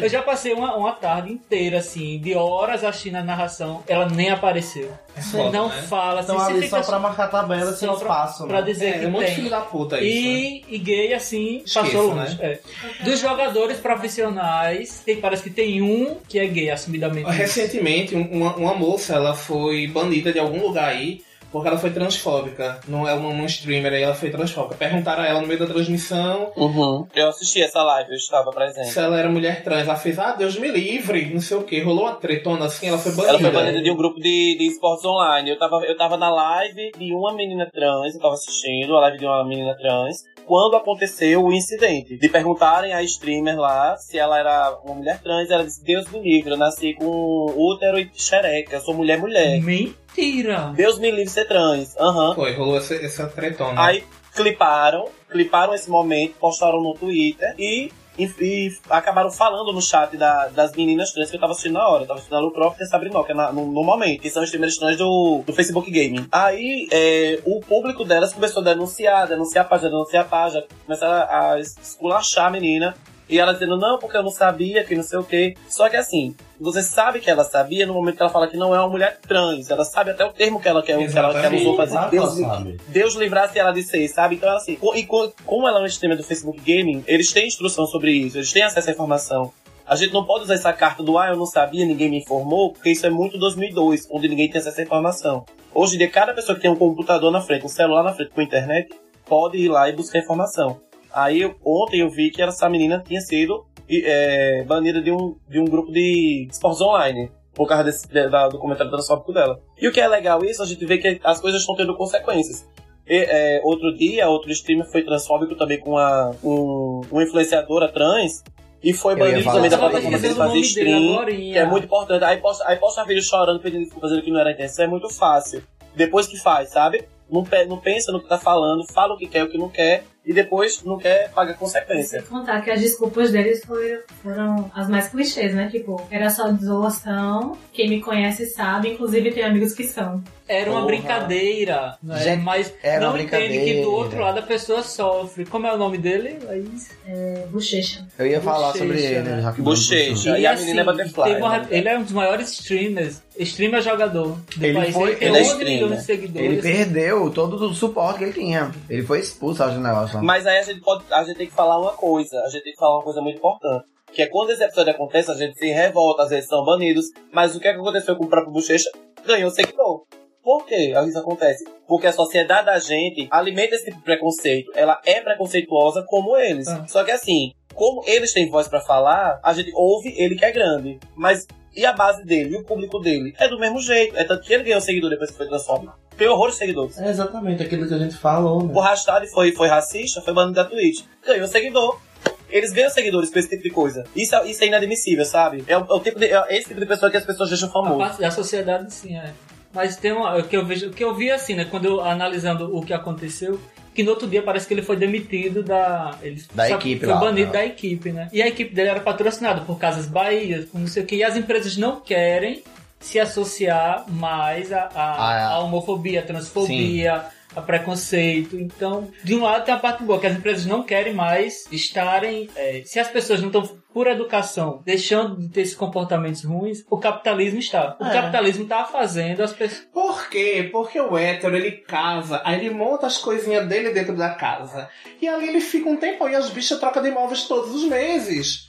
eu já passei uma, uma tarde inteira assim, de horas assistindo a narração, ela nem apareceu. foda, não né? fala, assim, Estão você ali fica só pra marcar tabela sem pra- espaço, pra né? dizer É, que é muito tem. filho da puta isso. né? E, e gay, assim, Esqueça, passou né? longe. é. Dos jogadores profissionais, tem, parece que tem um que é gay, assumidamente. Recentemente, um- uma, uma moça ela foi banida de algum lugar aí porque ela foi transfóbica. Não é uma, uma streamer aí, ela foi transfóbica. Perguntaram a ela no meio da transmissão Uhum. Eu assisti essa live, eu estava presente. se ela era mulher trans. Ela fez, ah, Deus me livre, não sei o que. Rolou uma tretona assim, ela foi banida. Ela foi banida de um grupo de, de esportes online. Eu tava, eu tava na live de uma menina trans, eu tava assistindo a live de uma menina trans, quando aconteceu o incidente. De perguntarem à streamer lá se ela era uma mulher trans, ela disse, Deus me livre, eu nasci com útero e xereca, eu sou mulher mulher. Mentira. Deus me livre ser trans. Aham. Foi, rolou essa, essa tretona. Aí cliparam, cliparam esse momento, postaram no Twitter e, e, e acabaram falando no chat da- das meninas trans que eu tava assistindo na hora. Eu tava assistindo a Lu Croft e a Sabrinoca na- no, no momento, que são os streamers trans do, do Facebook Gaming. Aí é, o público delas começou a denunciar, denunciar a página, denunciar a página, começaram a, a esculachar a menina. E ela dizendo, não, porque eu não sabia, que não sei o quê. Só que assim, você sabe que ela sabia no momento que ela fala que não é uma mulher trans. Ela sabe até o termo que ela, que ela, que ela, que ela usou pra dizer. Deus, ela sabe. Deus livrasse ela de ser, sabe? Então, assim, e co- como ela é um streamer do Facebook Gaming, eles têm instrução sobre isso, eles têm acesso à informação. A gente não pode usar essa carta do ah, eu não sabia, ninguém me informou, porque isso é muito 2002, onde ninguém tem acesso à informação. Hoje em dia, cada pessoa que tem um computador na frente, um celular na frente com internet, pode ir lá e buscar informação. Aí, ontem eu vi que essa menina tinha sido é, banida de um, de um grupo de esportes online. Por causa desse, de- da- do comentário transfóbico dela. E o que é legal isso, a gente vê que as coisas estão tendo consequências. E, é, outro dia, outro streamer foi transfóbico também com uma, um, uma influenciadora trans. E foi Eu banido também da plataforma dele o fazer stream. Que é muito importante. Aí posta, aí posta vídeo chorando, pedindo desculpas, dizendo que não era a intenção. É muito fácil. Depois que faz, sabe? Não, não pensa no que tá falando, fala o que quer, o que não quer. E depois não quer, paga consequência. Sem contar que as desculpas deles foram, foram as mais clichês, né? Tipo, era só desolação, quem me conhece sabe, inclusive tem amigos que são. Era uma Porra. brincadeira, né? Gente, mas era não uma entende que do outro lado a pessoa sofre. Como é o nome dele, Laís? É, bochecha. Eu ia falar sobre ele, né? Bochecha. E a menina é Butterfly, teve uma- né? ele é um dos maiores streamers, streamer jogador do Ele país. foi- ele tem ele é 11 streamer. milhões de seguidores. Ele perdeu todo o suporte que ele tinha. Ele foi expulso, acho, do negócio. lá. Mas aí a gente pode. A gente tem que falar uma coisa. A gente tem que falar uma coisa muito importante. Que é quando esse episódio acontece, a gente se revolta, às vezes são banidos. Mas o que, é que aconteceu com o próprio Bochecha? Ganhou seguidor. Por que isso acontece? Porque a sociedade da gente alimenta esse tipo de preconceito. Ela é preconceituosa como eles. Ah. Só que assim, como eles têm voz pra falar, a gente ouve ele que é grande. Mas e a base dele, e o público dele? É do mesmo jeito. É tanto que ele ganhou seguidor depois que foi transformado. Tem horror de seguidores. É exatamente aquilo que a gente falou, né? O hashtag foi, foi racista, foi banido da Twitch. Ganhou seguidor. Eles ganham seguidores com esse tipo de coisa. Isso, é- isso é inadmissível, sabe? É o, é o tipo de, é esse tipo de pessoa que as pessoas deixam A famoso. parte da sociedade, sim, é. Mas tem uma. O que eu vejo, o que eu vi assim, né? Quando eu analisando o que aconteceu, que no outro dia parece que ele foi demitido da. Ele Da só- equipe Foi lá, banido né? da equipe, né? E a equipe dele era patrocinada por Casas Bahia, por não sei o que. E as empresas não querem se associar mais à Ah, é. à homofobia, à transfobia. A preconceito. Então, de um lado tem a parte boa, que as empresas não querem mais estarem. é, se as pessoas não estão, por educação, deixando de ter esses comportamentos ruins, o capitalismo está. O É. capitalismo está fazendo as pessoas. Por quê? Porque o hétero, ele casa, aí ele monta as coisinhas dele dentro da casa. E ali ele fica um tempo e as bichas trocam de imóveis todos os meses.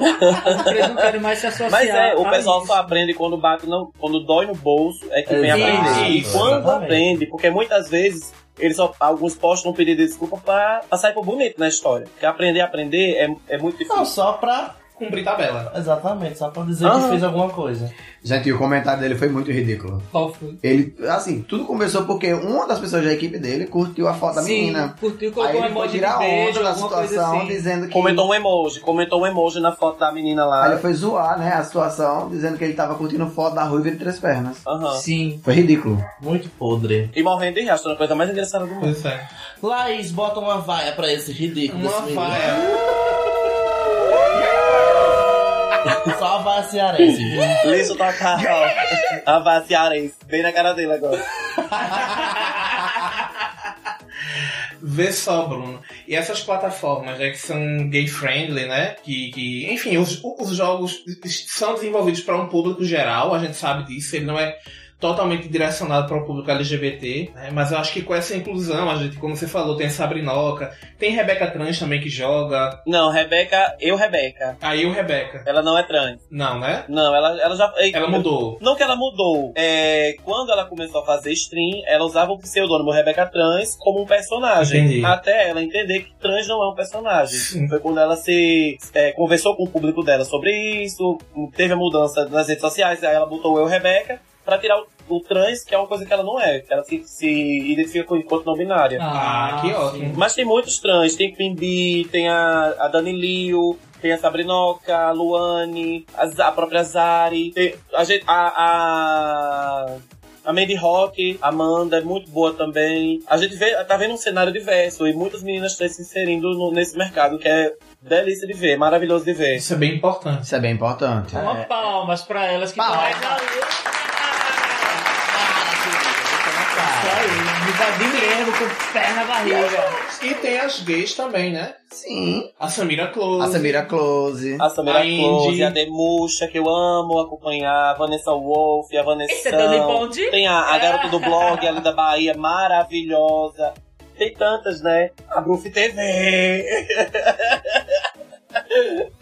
As empresas não querem mais se associar. Mas é, o pessoal isso. só aprende quando bate, não, quando dói no bolso, é que vem aprender. E quando exatamente. aprende, porque muitas vezes eles só, alguns postam um pedido de desculpa pra, pra sair por bonito na história. Porque aprender a aprender é, é muito difícil. Não, só pra. Cumprir tabela. Exatamente, só pra dizer Aham. que fez alguma coisa. Gente, o comentário dele foi muito ridículo. Qual foi? Ele, assim, tudo começou porque uma das pessoas da equipe dele curtiu a foto da Sim, menina. curtiu, Aí colocou um ele foi emoji de tirar beijo, onda da alguma coisa situação, assim. dizendo que... Comentou um emoji, comentou um emoji na foto da menina lá. Aí ele foi zoar, né, a situação, dizendo que ele tava curtindo foto da ruiva de três pernas. Aham. Sim. Foi ridículo. Muito podre. E morrendo de rastro, a coisa mais engraçada do mundo. Pois é. Laís, bota uma vaia pra esse ridículo. Uma desse menino. vaia. Só a vaia cearense. viu? Liso total. A vaciarense. Bem na cara dele agora. Vê só, Bruno. E essas plataformas né, que são gay friendly, né? Que, que enfim, os, os jogos são desenvolvidos para um público geral, a gente sabe disso. Ele não é totalmente direcionado para o público LGBT, né? Mas eu acho que com essa inclusão, a gente, como você falou, tem a Sabrinoca, tem Rebeca Trans também que joga. Não, Rebeca, eu, Rebeca. Aí o Rebeca. Ela não é trans. Não, né? Não, ela, ela já. Ela mudou. Não que ela mudou. É, quando ela começou a fazer stream, ela usava o pseudônimo Rebeca Trans como um personagem. Entendi. Até ela entender que trans não é um personagem. Sim. Foi quando ela se é, conversou com o público dela sobre isso, teve a mudança nas redes sociais, aí ela botou eu Rebeca pra tirar o, o trans, que é uma coisa que ela não é. que Ela se, se identifica com enquanto não binária. Ah, que sim. ótimo. Mas tem muitos trans, tem Quimby, tem a, a Dani Liu, tem a Sabrinoca, a Luane, a, a própria Zari, tem a, gente- a, A Mandy Rock, Amanda, é muito boa também. A gente vê, tá vendo um cenário diverso e muitas meninas estão se inserindo no- nesse mercado, que é delícia de ver, maravilhoso de ver. Isso é bem importante. Isso é bem importante. Uma palmas pra elas que estão Palmas. Mesmo, com pé na barriga. E tem as gays também, né? Sim. A Samira Close. A Samira Close. A Samira A Indy. Close, a Demusha, que eu amo acompanhar, a Vanessa Wolf, a Vanessa. Esse é Dani? Tem a, a garota do blog ali da Bahia, maravilhosa. Tem tantas, né? A Bruf TV.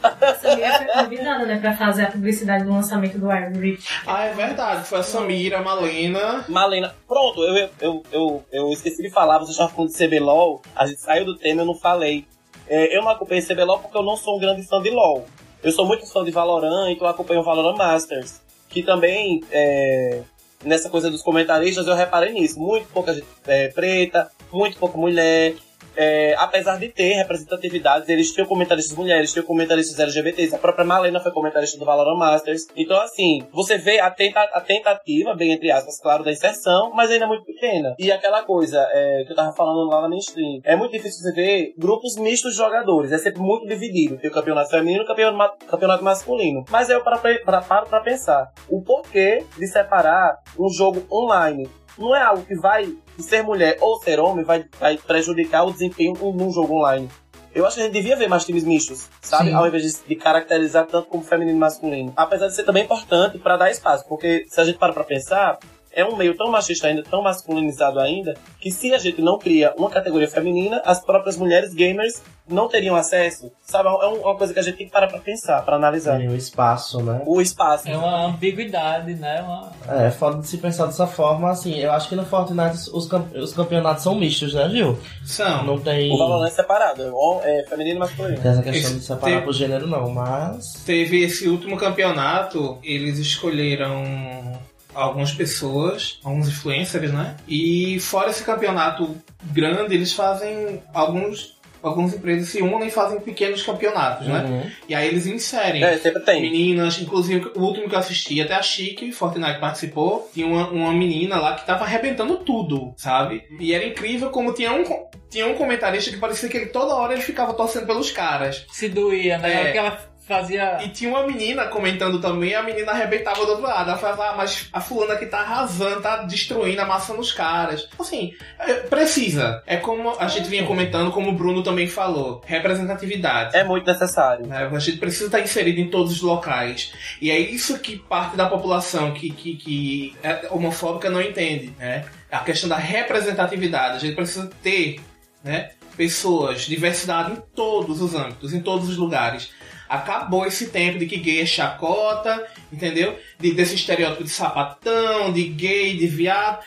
A Samira foi convidada, né, pra fazer a publicidade do lançamento do Iron Reach. Ah, é verdade. Foi a Samira, a Malena. Malena, pronto, eu, eu, eu, eu esqueci de falar, você já falando de CBLOL, a gente saiu do tema, eu não falei. É, eu não acompanhei CBLOL porque eu não sou um grande fã de LOL. Eu sou muito fã de Valorant, então eu acompanho o Valorant Masters. Que também, é, nessa coisa dos comentaristas, eu reparei nisso. Muito pouca gente é, preta, muito pouca mulher. É, apesar de ter representatividades, eles tinham comentaristas mulheres, tinham comentaristas LGBTs. A própria Malena foi comentarista do Valorant Masters. Então, assim, você vê a, tenta- a tentativa, bem entre aspas, claro, da inserção, mas ainda é muito pequena. E aquela coisa é, que eu tava falando lá na minha stream, é muito difícil você ver grupos mistos de jogadores. É sempre muito dividido. Tem o campeonato feminino e o campeonato, campeonato masculino. Mas eu paro pra, pra, paro pra pensar o porquê de separar um jogo online não é algo que vai ser mulher ou ser homem vai, vai prejudicar o desempenho num jogo online. Eu acho que a gente devia ver mais times mistos, sabe? Sim. Ao invés de, de caracterizar tanto como feminino e masculino. Apesar de ser também importante para dar espaço, porque se a gente para pra pensar, é um meio tão machista ainda, tão masculinizado ainda, que se a gente não cria uma categoria feminina, as próprias mulheres gamers não teriam acesso, sabe? É uma coisa que a gente tem que parar pra pensar, pra analisar. Tem um espaço, né? O espaço. É uma ambiguidade, né? Uma... É, é foda de se pensar dessa forma, assim, eu acho que no Fortnite os, cam- os campeonatos são mistos, né, Gil? São. Não tem, O Valorant é separado, é é feminino e masculino. tem essa questão Esse de separar tem- por gênero, não, mas... Teve esse último campeonato, eles escolheram algumas pessoas, alguns influencers, né? E fora esse campeonato grande, eles fazem alguns. Algumas empresas se unem e fazem pequenos campeonatos, né? Uhum. E aí eles inserem É, sempre tem. meninas, inclusive o último que eu assisti, até a Chique, Fortnite participou, tinha uma, uma menina lá que tava arrebentando tudo, sabe? E era incrível como tinha um, tinha um comentarista que parecia que ele toda hora ele ficava torcendo pelos caras. Se doía, né? É. Porque ela fazia. E tinha uma menina comentando também, a menina arrebentava do outro lado. Ela falava, ah, mas a fulana aqui tá arrasando, tá destruindo, amassando os caras. Assim, é, precisa. É como a gente vinha comentando, como o Bruno também falou. Representatividade. É muito necessário. né? A gente precisa estar inserido em todos os locais. E é isso que parte da população que, que, que é homofóbica não entende, né? A questão da representatividade. A gente precisa ter, né? Pessoas, diversidade em todos os âmbitos, em todos os lugares. Acabou esse tempo de que gay é chacota, entendeu? De, desse estereótipo de sapatão, de gay, de viado.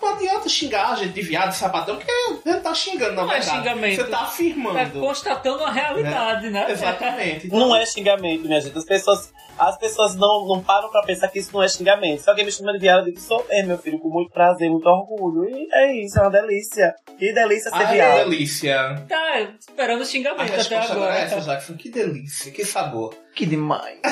Não adianta xingar a gente de viado, de sapatão, porque você tá xingando, na Não é verdade. xingamento. Você tá Tá afirmando. constatando a realidade, né? Exatamente. Não é xingamento, minha gente. As pessoas, as pessoas não, não param pra pensar que isso não é xingamento. Se alguém me chama de viado, eu digo, sou é, meu filho, com muito prazer, muito orgulho. E é isso, é uma delícia. Que delícia ser Ai, viado. que delícia. Tá esperando xingamento até agora é agora. essa, Jackson. Que delícia, que sabor. Que demais.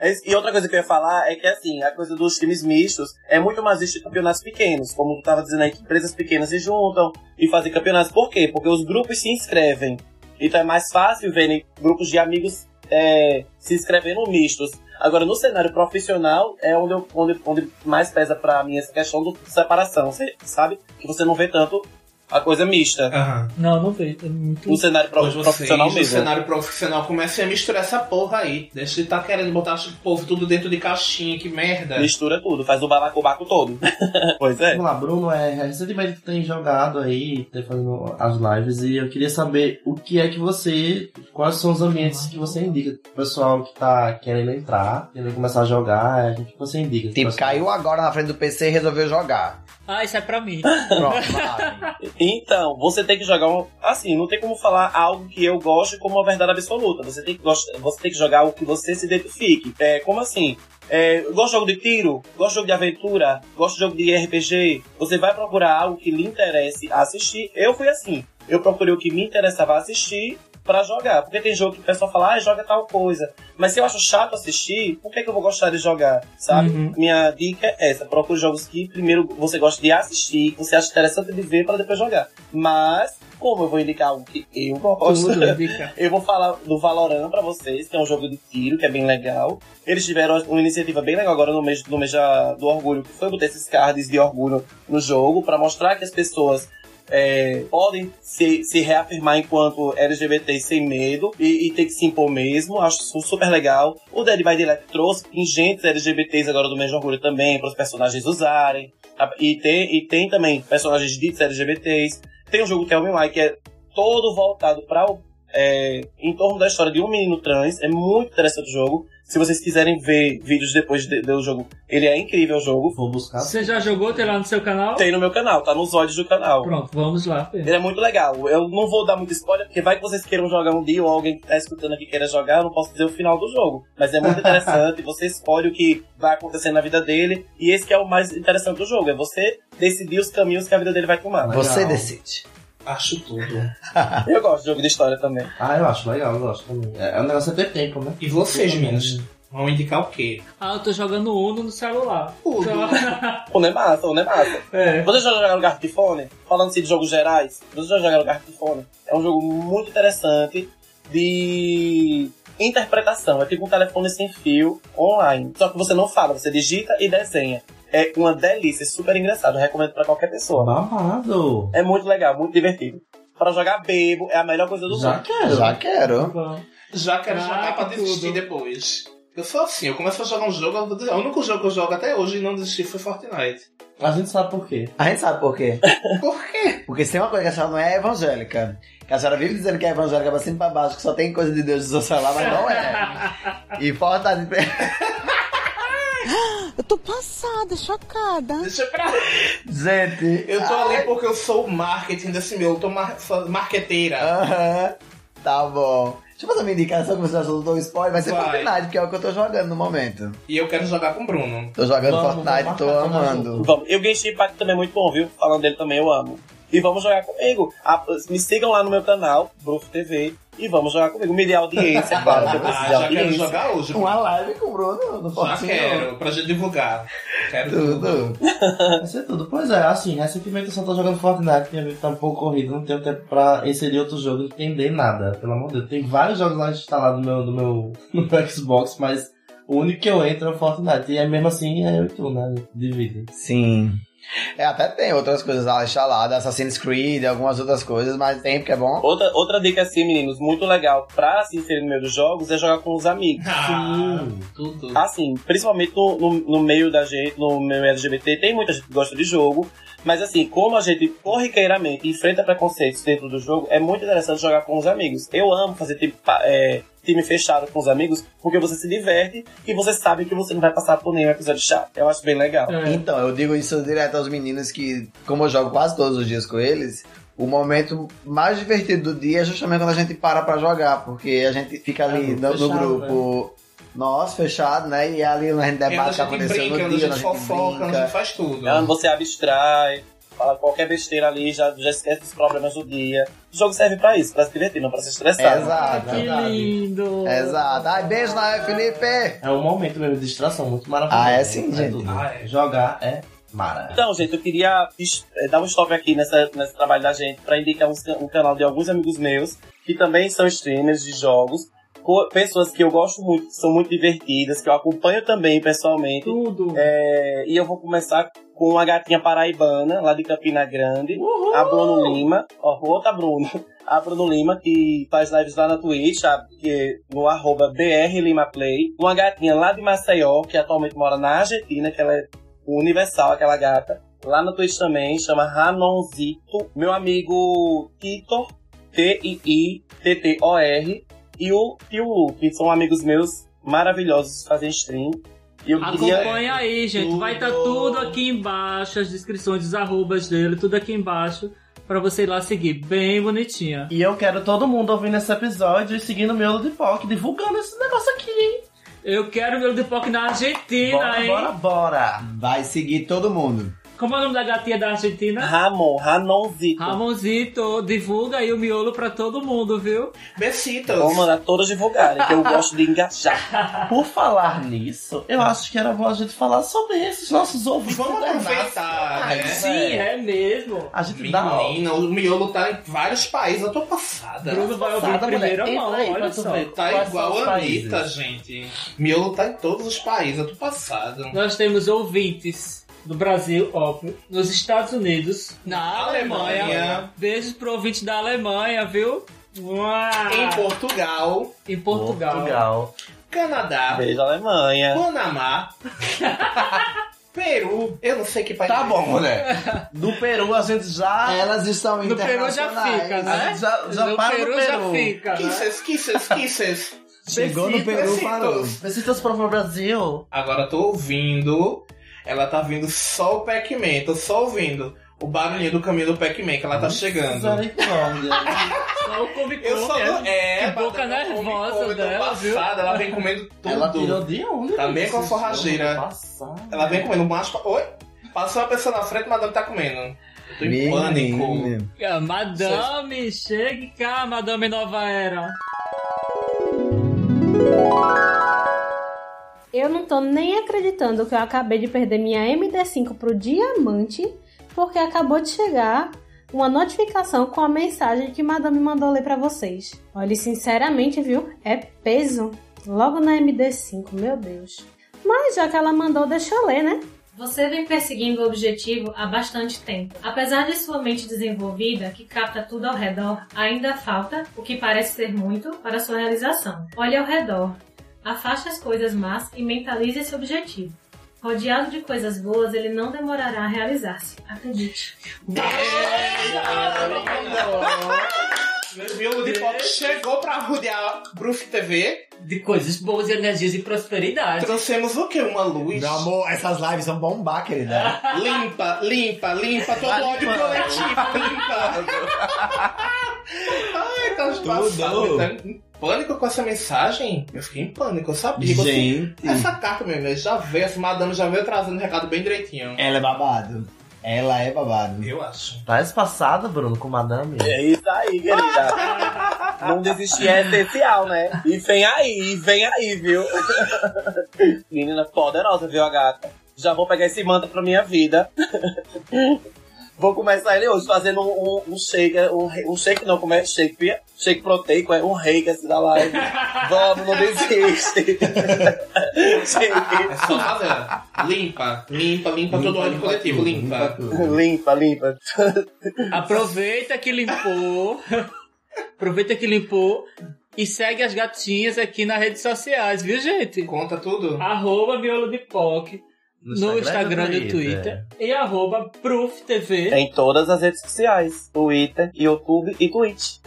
É, E outra coisa que eu ia falar é que, assim, a coisa dos times mistos é muito mais visto em campeonatos pequenos. Como tu tava dizendo aí, que empresas pequenas se juntam e fazem campeonatos. Por quê? Porque os grupos se inscrevem. Então é mais fácil verem grupos de amigos é, se inscrevendo mistos. Agora, no cenário profissional, é onde, eu- onde, onde mais pesa pra mim essa questão de separação. Sabe que você não vê tanto a coisa mista. Aham. Não, não vejo. É muito... No cenário pro- vocês, profissional mesmo. cenário profissional, comecem a misturar essa porra aí. Deixa de estar querendo botar o povo tudo dentro de caixinha, que merda. Mistura tudo, faz o balacobaco todo. pois é. Vamos lá, Bruno, é, recentemente tu tem jogado aí, tem fazendo as lives, e eu queria saber o que é que você. Quais são os ambientes que você indica pro pessoal que tá querendo entrar, querendo começar a jogar, o que que você indica? Tipo, pessoal? caiu agora na frente do PC e resolveu jogar. Ah, isso é pra mim. Então, você tem que jogar um. Assim, não tem como falar algo que eu gosto como uma verdade absoluta. Você tem que, você tem que jogar algo que você se identifique. É, como assim? É, gosto de jogo de tiro, gosto de jogo de aventura, gosto de jogo de RPG. Você vai procurar algo que lhe interesse assistir. Eu fui assim. Eu procurei o que me interessava assistir pra jogar. Porque tem jogo que o pessoal fala, ah, joga tal coisa. Mas se eu acho chato assistir, por que, que eu vou gostar de jogar? Sabe? Uhum. Minha dica é essa: procure jogos que primeiro você gosta de assistir, que você acha interessante de ver para depois jogar. Mas, como eu vou indicar algo que eu gosto, eu vou falar do Valorant pra vocês, que é um jogo de tiro, que é bem legal. Eles tiveram uma iniciativa bem legal agora no mês, no mês do orgulho, que foi botar esses cards de orgulho no jogo, pra mostrar que as pessoas é, podem se, se reafirmar enquanto LGBT sem medo e, e ter que se impor mesmo. Acho super legal. O Dead by Daylight trouxe pingentes LGBTs agora do mês do orgulho também, para os personagens usarem. E tem, e tem também personagens ditos LGBTs. Tem o jogo Tell Me Why, que é todo voltado para o é, em torno da história de um menino trans. É muito interessante o jogo. Se vocês quiserem ver vídeos depois de- do jogo, ele é incrível o jogo. Vou buscar. Você já jogou? Tem lá no seu canal? Tem no meu canal, tá nos olhos do canal. Pronto, vamos lá. Ele é muito legal. Eu não vou dar muito spoiler, porque vai que vocês queiram jogar um dia ou alguém que tá escutando aqui queira jogar, eu não posso dizer o final do jogo. Mas é muito interessante, você escolhe o que vai acontecer na vida dele, e esse que é o mais interessante do jogo, é você decidir os caminhos que a vida dele vai tomar. Legal. Você decide. Acho tudo. Eu gosto de jogo de história também. Ah, eu acho legal, eu gosto também. É, é um negócio é ter tempo, né? E vocês, meninos? Vão indicar o quê? Ah, eu tô jogando Uno no celular. Tudo. Só- O Nemassa, o Nemassa. é. Vocês já jogaram Gartifone? Falando assim de jogos gerais, vocês já jogaram Gartifone? É um jogo muito interessante de interpretação. É tipo um telefone sem fio online. Só que você não fala, você digita e desenha. É uma delícia, é super engraçado. Eu recomendo pra qualquer pessoa. Babado. É muito legal, muito divertido. Pra jogar bebo, é a melhor coisa do Já mundo. quero. Já quero. Bom. Já quero Caraca, jogar pra desistir tudo. depois. Eu sou assim, eu começo a jogar um jogo, eu vou dizer, o único jogo que eu jogo até hoje e não desisti foi Fortnite. A gente sabe por quê. A gente sabe por quê. Por quê? Porque se tem uma coisa que a senhora não é evangélica. Que a senhora vive dizendo que é evangélica pra cima e pra baixo, que só tem coisa de Deus no seu celular, mas não é. E Fortnite. Eu tô passada, chocada. Deixa pra Gente. Eu tô ali porque eu sou o marketing desse meu, eu tô mar marqueteira. Aham. Tá bom. Deixa eu fazer uma indicação que você já soltou o spoiler. Vai ser Vai. Fortnite, porque é o que eu tô jogando no momento. E eu quero jogar com o Bruno. Tô jogando Vamos, Fortnite, vamos tô amando. Vamos. E o Genshin Impact também é muito bom, viu? Falando dele também, eu amo. E vamos jogar comigo. Ah, me sigam lá no meu canal, Brufo TV, e vamos jogar comigo. Me dê audiência, claro, que eu preciso Ah, de já quero audiência. jogar hoje. Uma live com o Bruno no Já quero, pra gente divulgar. Quero tudo. Tudo. Vai ser tudo. Pois é, assim, recentemente eu só tô jogando Fortnite, minha vida tá um pouco corrida, não tenho tempo pra inserir outro jogo e entender nada, pelo amor de Deus. Tem vários jogos lá instalados no meu, no meu, no meu Xbox, mas o único que eu entro é o Fortnite. E é mesmo assim, é eu e tu, né? Divide. Sim. É, até tem outras coisas lá instaladas, Assassin's Creed, algumas outras coisas, mas tem porque é bom. Outra, outra dica assim, meninos, muito legal pra se inserir no meio dos jogos é jogar com os amigos. Ah, tudo. Assim, principalmente no, no, no meio da gente, no meio LGBT, tem muita gente que gosta de jogo. Mas assim, como a gente corriqueiramente enfrenta preconceitos dentro do jogo, é muito interessante jogar com os amigos. Eu amo fazer time, é, time fechado com os amigos, porque você se diverte e você sabe que você não vai passar por nenhum episódio chato. Eu acho bem legal. É. Então, eu digo isso direto aos meninos que, como eu jogo quase todos os dias com eles, o momento mais divertido do dia é justamente quando a gente para pra jogar, porque a gente fica ali É, no, no grupo nosso, fechado, né? E ali a gente É, debate o a que gente aconteceu brinca, no a gente dia, a gente fofoca, a brinca. gente faz tudo. Você abstrai, fala qualquer besteira ali, já, já esquece dos problemas do dia. O jogo serve pra isso, pra se divertir, não pra se estressar. Exato, Que verdade. lindo. exato. Ai, beijo na Felipe! É um momento mesmo de distração muito maravilhoso. Ah, é sim, gente. tudo. Ah, é. Jogar é mara. Então, gente, eu queria es- eh, dar um stop aqui nessa, nesse trabalho da gente pra indicar um, um canal de alguns amigos meus que também são streamers de jogos. Pessoas que eu gosto muito, que são muito divertidas, que eu acompanho também pessoalmente. Tudo. É, e eu vou começar com a gatinha paraibana, lá de Campina Grande, a Bruno Lima, ó, outra Bruno, a Bruno Lima, que faz lives lá na Twitch, a- que, no arroba BR Lima Play, uma gatinha lá de Maceió, que atualmente mora na Argentina, que ela é universal, aquela gata, lá na Twitch também, chama Ranonzito, meu amigo Titor, T-I-I-T-T-O-R, e o Tio Lu, que são amigos meus maravilhosos, fazem stream. E eu queria... Acompanha aí, gente. Vai estar tudo aqui embaixo, as descrições, os arrobas dele, tudo aqui embaixo, pra você ir lá seguir. Bem bonitinha. E eu quero todo mundo ouvindo esse episódio e seguindo o Miolo de POC, divulgando esse negócio aqui, hein? Eu quero ver o de POC na Argentina, Bora, hein? bora, bora! Vai seguir todo mundo. Como é o nome da gatinha da Argentina? Ramon, Ranonzito. Ramonzito, divulga aí o miolo pra todo mundo, viu? Besitos. Vou mandar todos divulgarem, que eu gosto de engajar. Por falar nisso, eu acho que era bom a gente falar sobre esses nossos ouvintes. Vamos aproveitar, né? Sim, é mesmo. A gente dá Menina, o miolo tá em vários países. Eu tô passada. Bruno vai ouvir Passada, primeira mulher. mão, aí olha tu só. ver. Tá Quais igual a Anitta, gente. Miolo tá em todos os países. Eu tô passada. Nós temos ouvintes do Brasil, óbvio, nos Estados Unidos, na Alemanha. Alemanha. Beijos pro ouvinte da Alemanha, viu? Uau! Em Portugal, Em Portugal. Portugal. Canadá, Beijo, Alemanha. Panamá, Peru. Eu não sei que país. Tá é. bom, mulher. Do Peru a gente já. Elas estão No Peru já internacionais. fica, né? já, já no para Peru, no já Peru. fica, né? Kisses, kisses, kisses. Chegou no Peru, parou. Besitos para o Brasil. Agora eu tô ouvindo. Ela tá vindo só o Pac-Man. Tô só ouvindo o barulhinho do caminho do Pac-Man que ela tá chegando. Só o come Eu sou do. É, Que boca nervosa dela, passada, Ela vem comendo tudo. Ela tirou de onde? Tá bem com a forrageira. Ela vem comendo macho. pa- Oi? Passou uma pessoa na frente, madame tá comendo. Eu tô em pânico. Madame, chegue cá, Madame Nova Era. Eu não tô nem acreditando que eu acabei de perder minha MD5 pro diamante, porque acabou de chegar uma notificação com a mensagem que Madame mandou ler pra vocês. Olha, sinceramente, viu? É peso. Logo na MD5, meu Deus. Mas já que ela mandou, deixa eu ler, né? Você vem perseguindo o objetivo há bastante tempo. Apesar de sua mente desenvolvida, que capta tudo ao redor, ainda falta, o que parece ser muito, para sua realização. Olhe ao redor, afaste as coisas más e mentalize esse objetivo. Rodeado de coisas boas, ele não demorará a realizar-se. Acredite. Meu de pop chegou pra rodear Bruf TV. De coisas boas, energias e prosperidade. Trouxemos o quê? Uma luz. Meu amor, essas lives vão bombar, querida. Limpa, limpa, limpa todo o ódio coletivo, limpa. Ai, tá passado. Tá pânico com essa mensagem? Eu fiquei em pânico, eu sabia. que eu- Gente, Essa carta, meu irmão, já veio, essa madame já veio trazendo o recado bem direitinho. ela é babado. Ela é babado. Eu acho. Tá passada, Bruno, com Madame. É isso aí, querida. Não desistir é essencial, né? E vem aí, e vem aí, viu? Menina poderosa, viu, a gata? Já vou pegar esse manto pra minha vida. Vou começar ele hoje fazendo um, um, um shake, um, um shake não, como é shake, Pia? shake proteico, é um reiki assim da live. Vamos, não desiste. É só. Limpa, limpa, limpa todo o ódio coletivo, limpa. Limpa, limpa. Aproveita que limpou. Aproveita que limpou. E segue as gatinhas aqui nas redes sociais, viu, gente? Conta tudo. Arroba Miolo de POC no Instagram e no Twitter. E arroba Proof TV. Em todas as redes sociais. Twitter, YouTube e Twitch.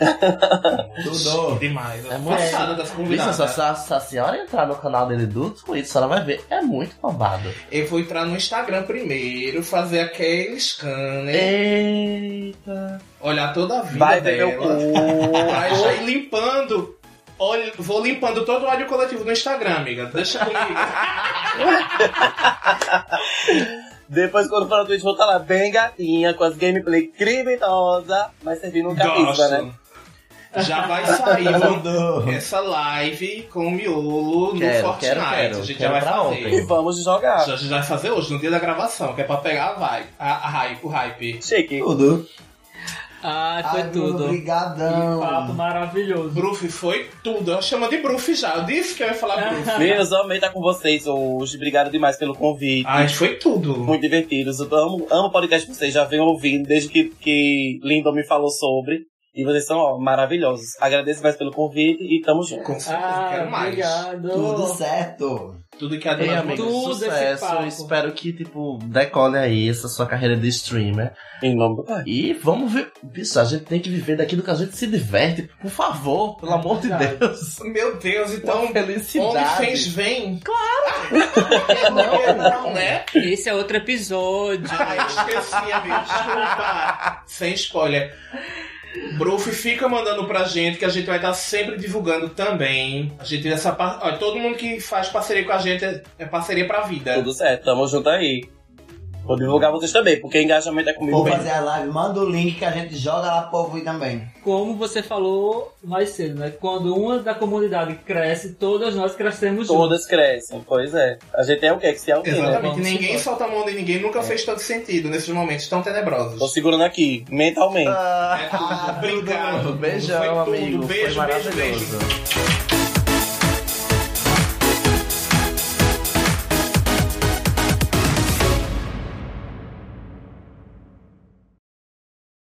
Tudo. Demais. É muito- das Isso, convidadas. se a, se a senhora entrar no canal dele do Twitch, a senhora vai ver. É muito babado. Eu vou entrar no Instagram primeiro, fazer aquele scanner, Eita. olhar toda a vida Vai ver meu dela. cu. Vai já ir limpando. Olha, vou limpando todo o ódio coletivo no Instagram, amiga. Deixa comigo. Depois, quando for no Twitch, vou estar lá bem gatinha, com as gameplay criminosa, mas servindo um Gosto. né? Já vai sair essa live com o miolo no Quero, Fortnite. quero, quero. a gente já vai fazer. ontem. E vamos jogar. Já, já vai fazer hoje, no dia da gravação, que é pra pegar a vibe, a, a hype, o hype. Chique. Tudo. Ah, foi Ai, tudo. Obrigadão. Que papo maravilhoso. Bruf foi tudo. Eu chamo de Bruf já. Eu disse que eu ia falar Bruf. Meninos, eu amei estar com vocês hoje. Obrigado demais pelo convite. Ai, foi tudo. Muito divertidos. Eu amo, amo o podcast que vocês já vêm ouvindo desde que, que Lindon me falou sobre. E vocês são ó, maravilhosos. Agradeço mais pelo convite e tamo junto. Com certeza, Ah, quero mais. obrigado. Tudo certo. Tudo que a Ei, amigo, Tudo esse sucesso. papo. Espero que, tipo, decole aí essa sua carreira de streamer. Em nome Pai. E vamos ver. Bicho, a gente tem que viver daquilo que a gente se diverte. Por favor, pelo amor de verdade. Deus. Meu Deus, então. Uma felicidade. OnlyFans vem? Claro! não, não, né? Esse é outro episódio. Ai, esqueci, amigo. Desculpa. Sem spoiler. Bruf fica mandando pra gente, que a gente vai estar sempre divulgando também. A gente essa par... Olha, todo mundo que faz parceria com a gente é- é parceria pra vida. Tudo certo, tamo junto aí. Vou divulgar vocês também, porque engajamento é comigo Vou mesmo. fazer a live, manda o link que a gente joga lá pro povo ir também. Como você falou mais cedo, né? Quando uma da comunidade cresce, todas nós crescemos juntos. Todas crescem, pois é. A gente é o quê? Que se autina, né? Exatamente. Vamos Ninguém solta a mão de ninguém nunca fez todo sentido nesses momentos tão tenebrosos. Tô segurando aqui, mentalmente. Ah, Obrigado. Beijão, tudo. amigo. Beijo, Foi beijo, maravilhoso. beijo.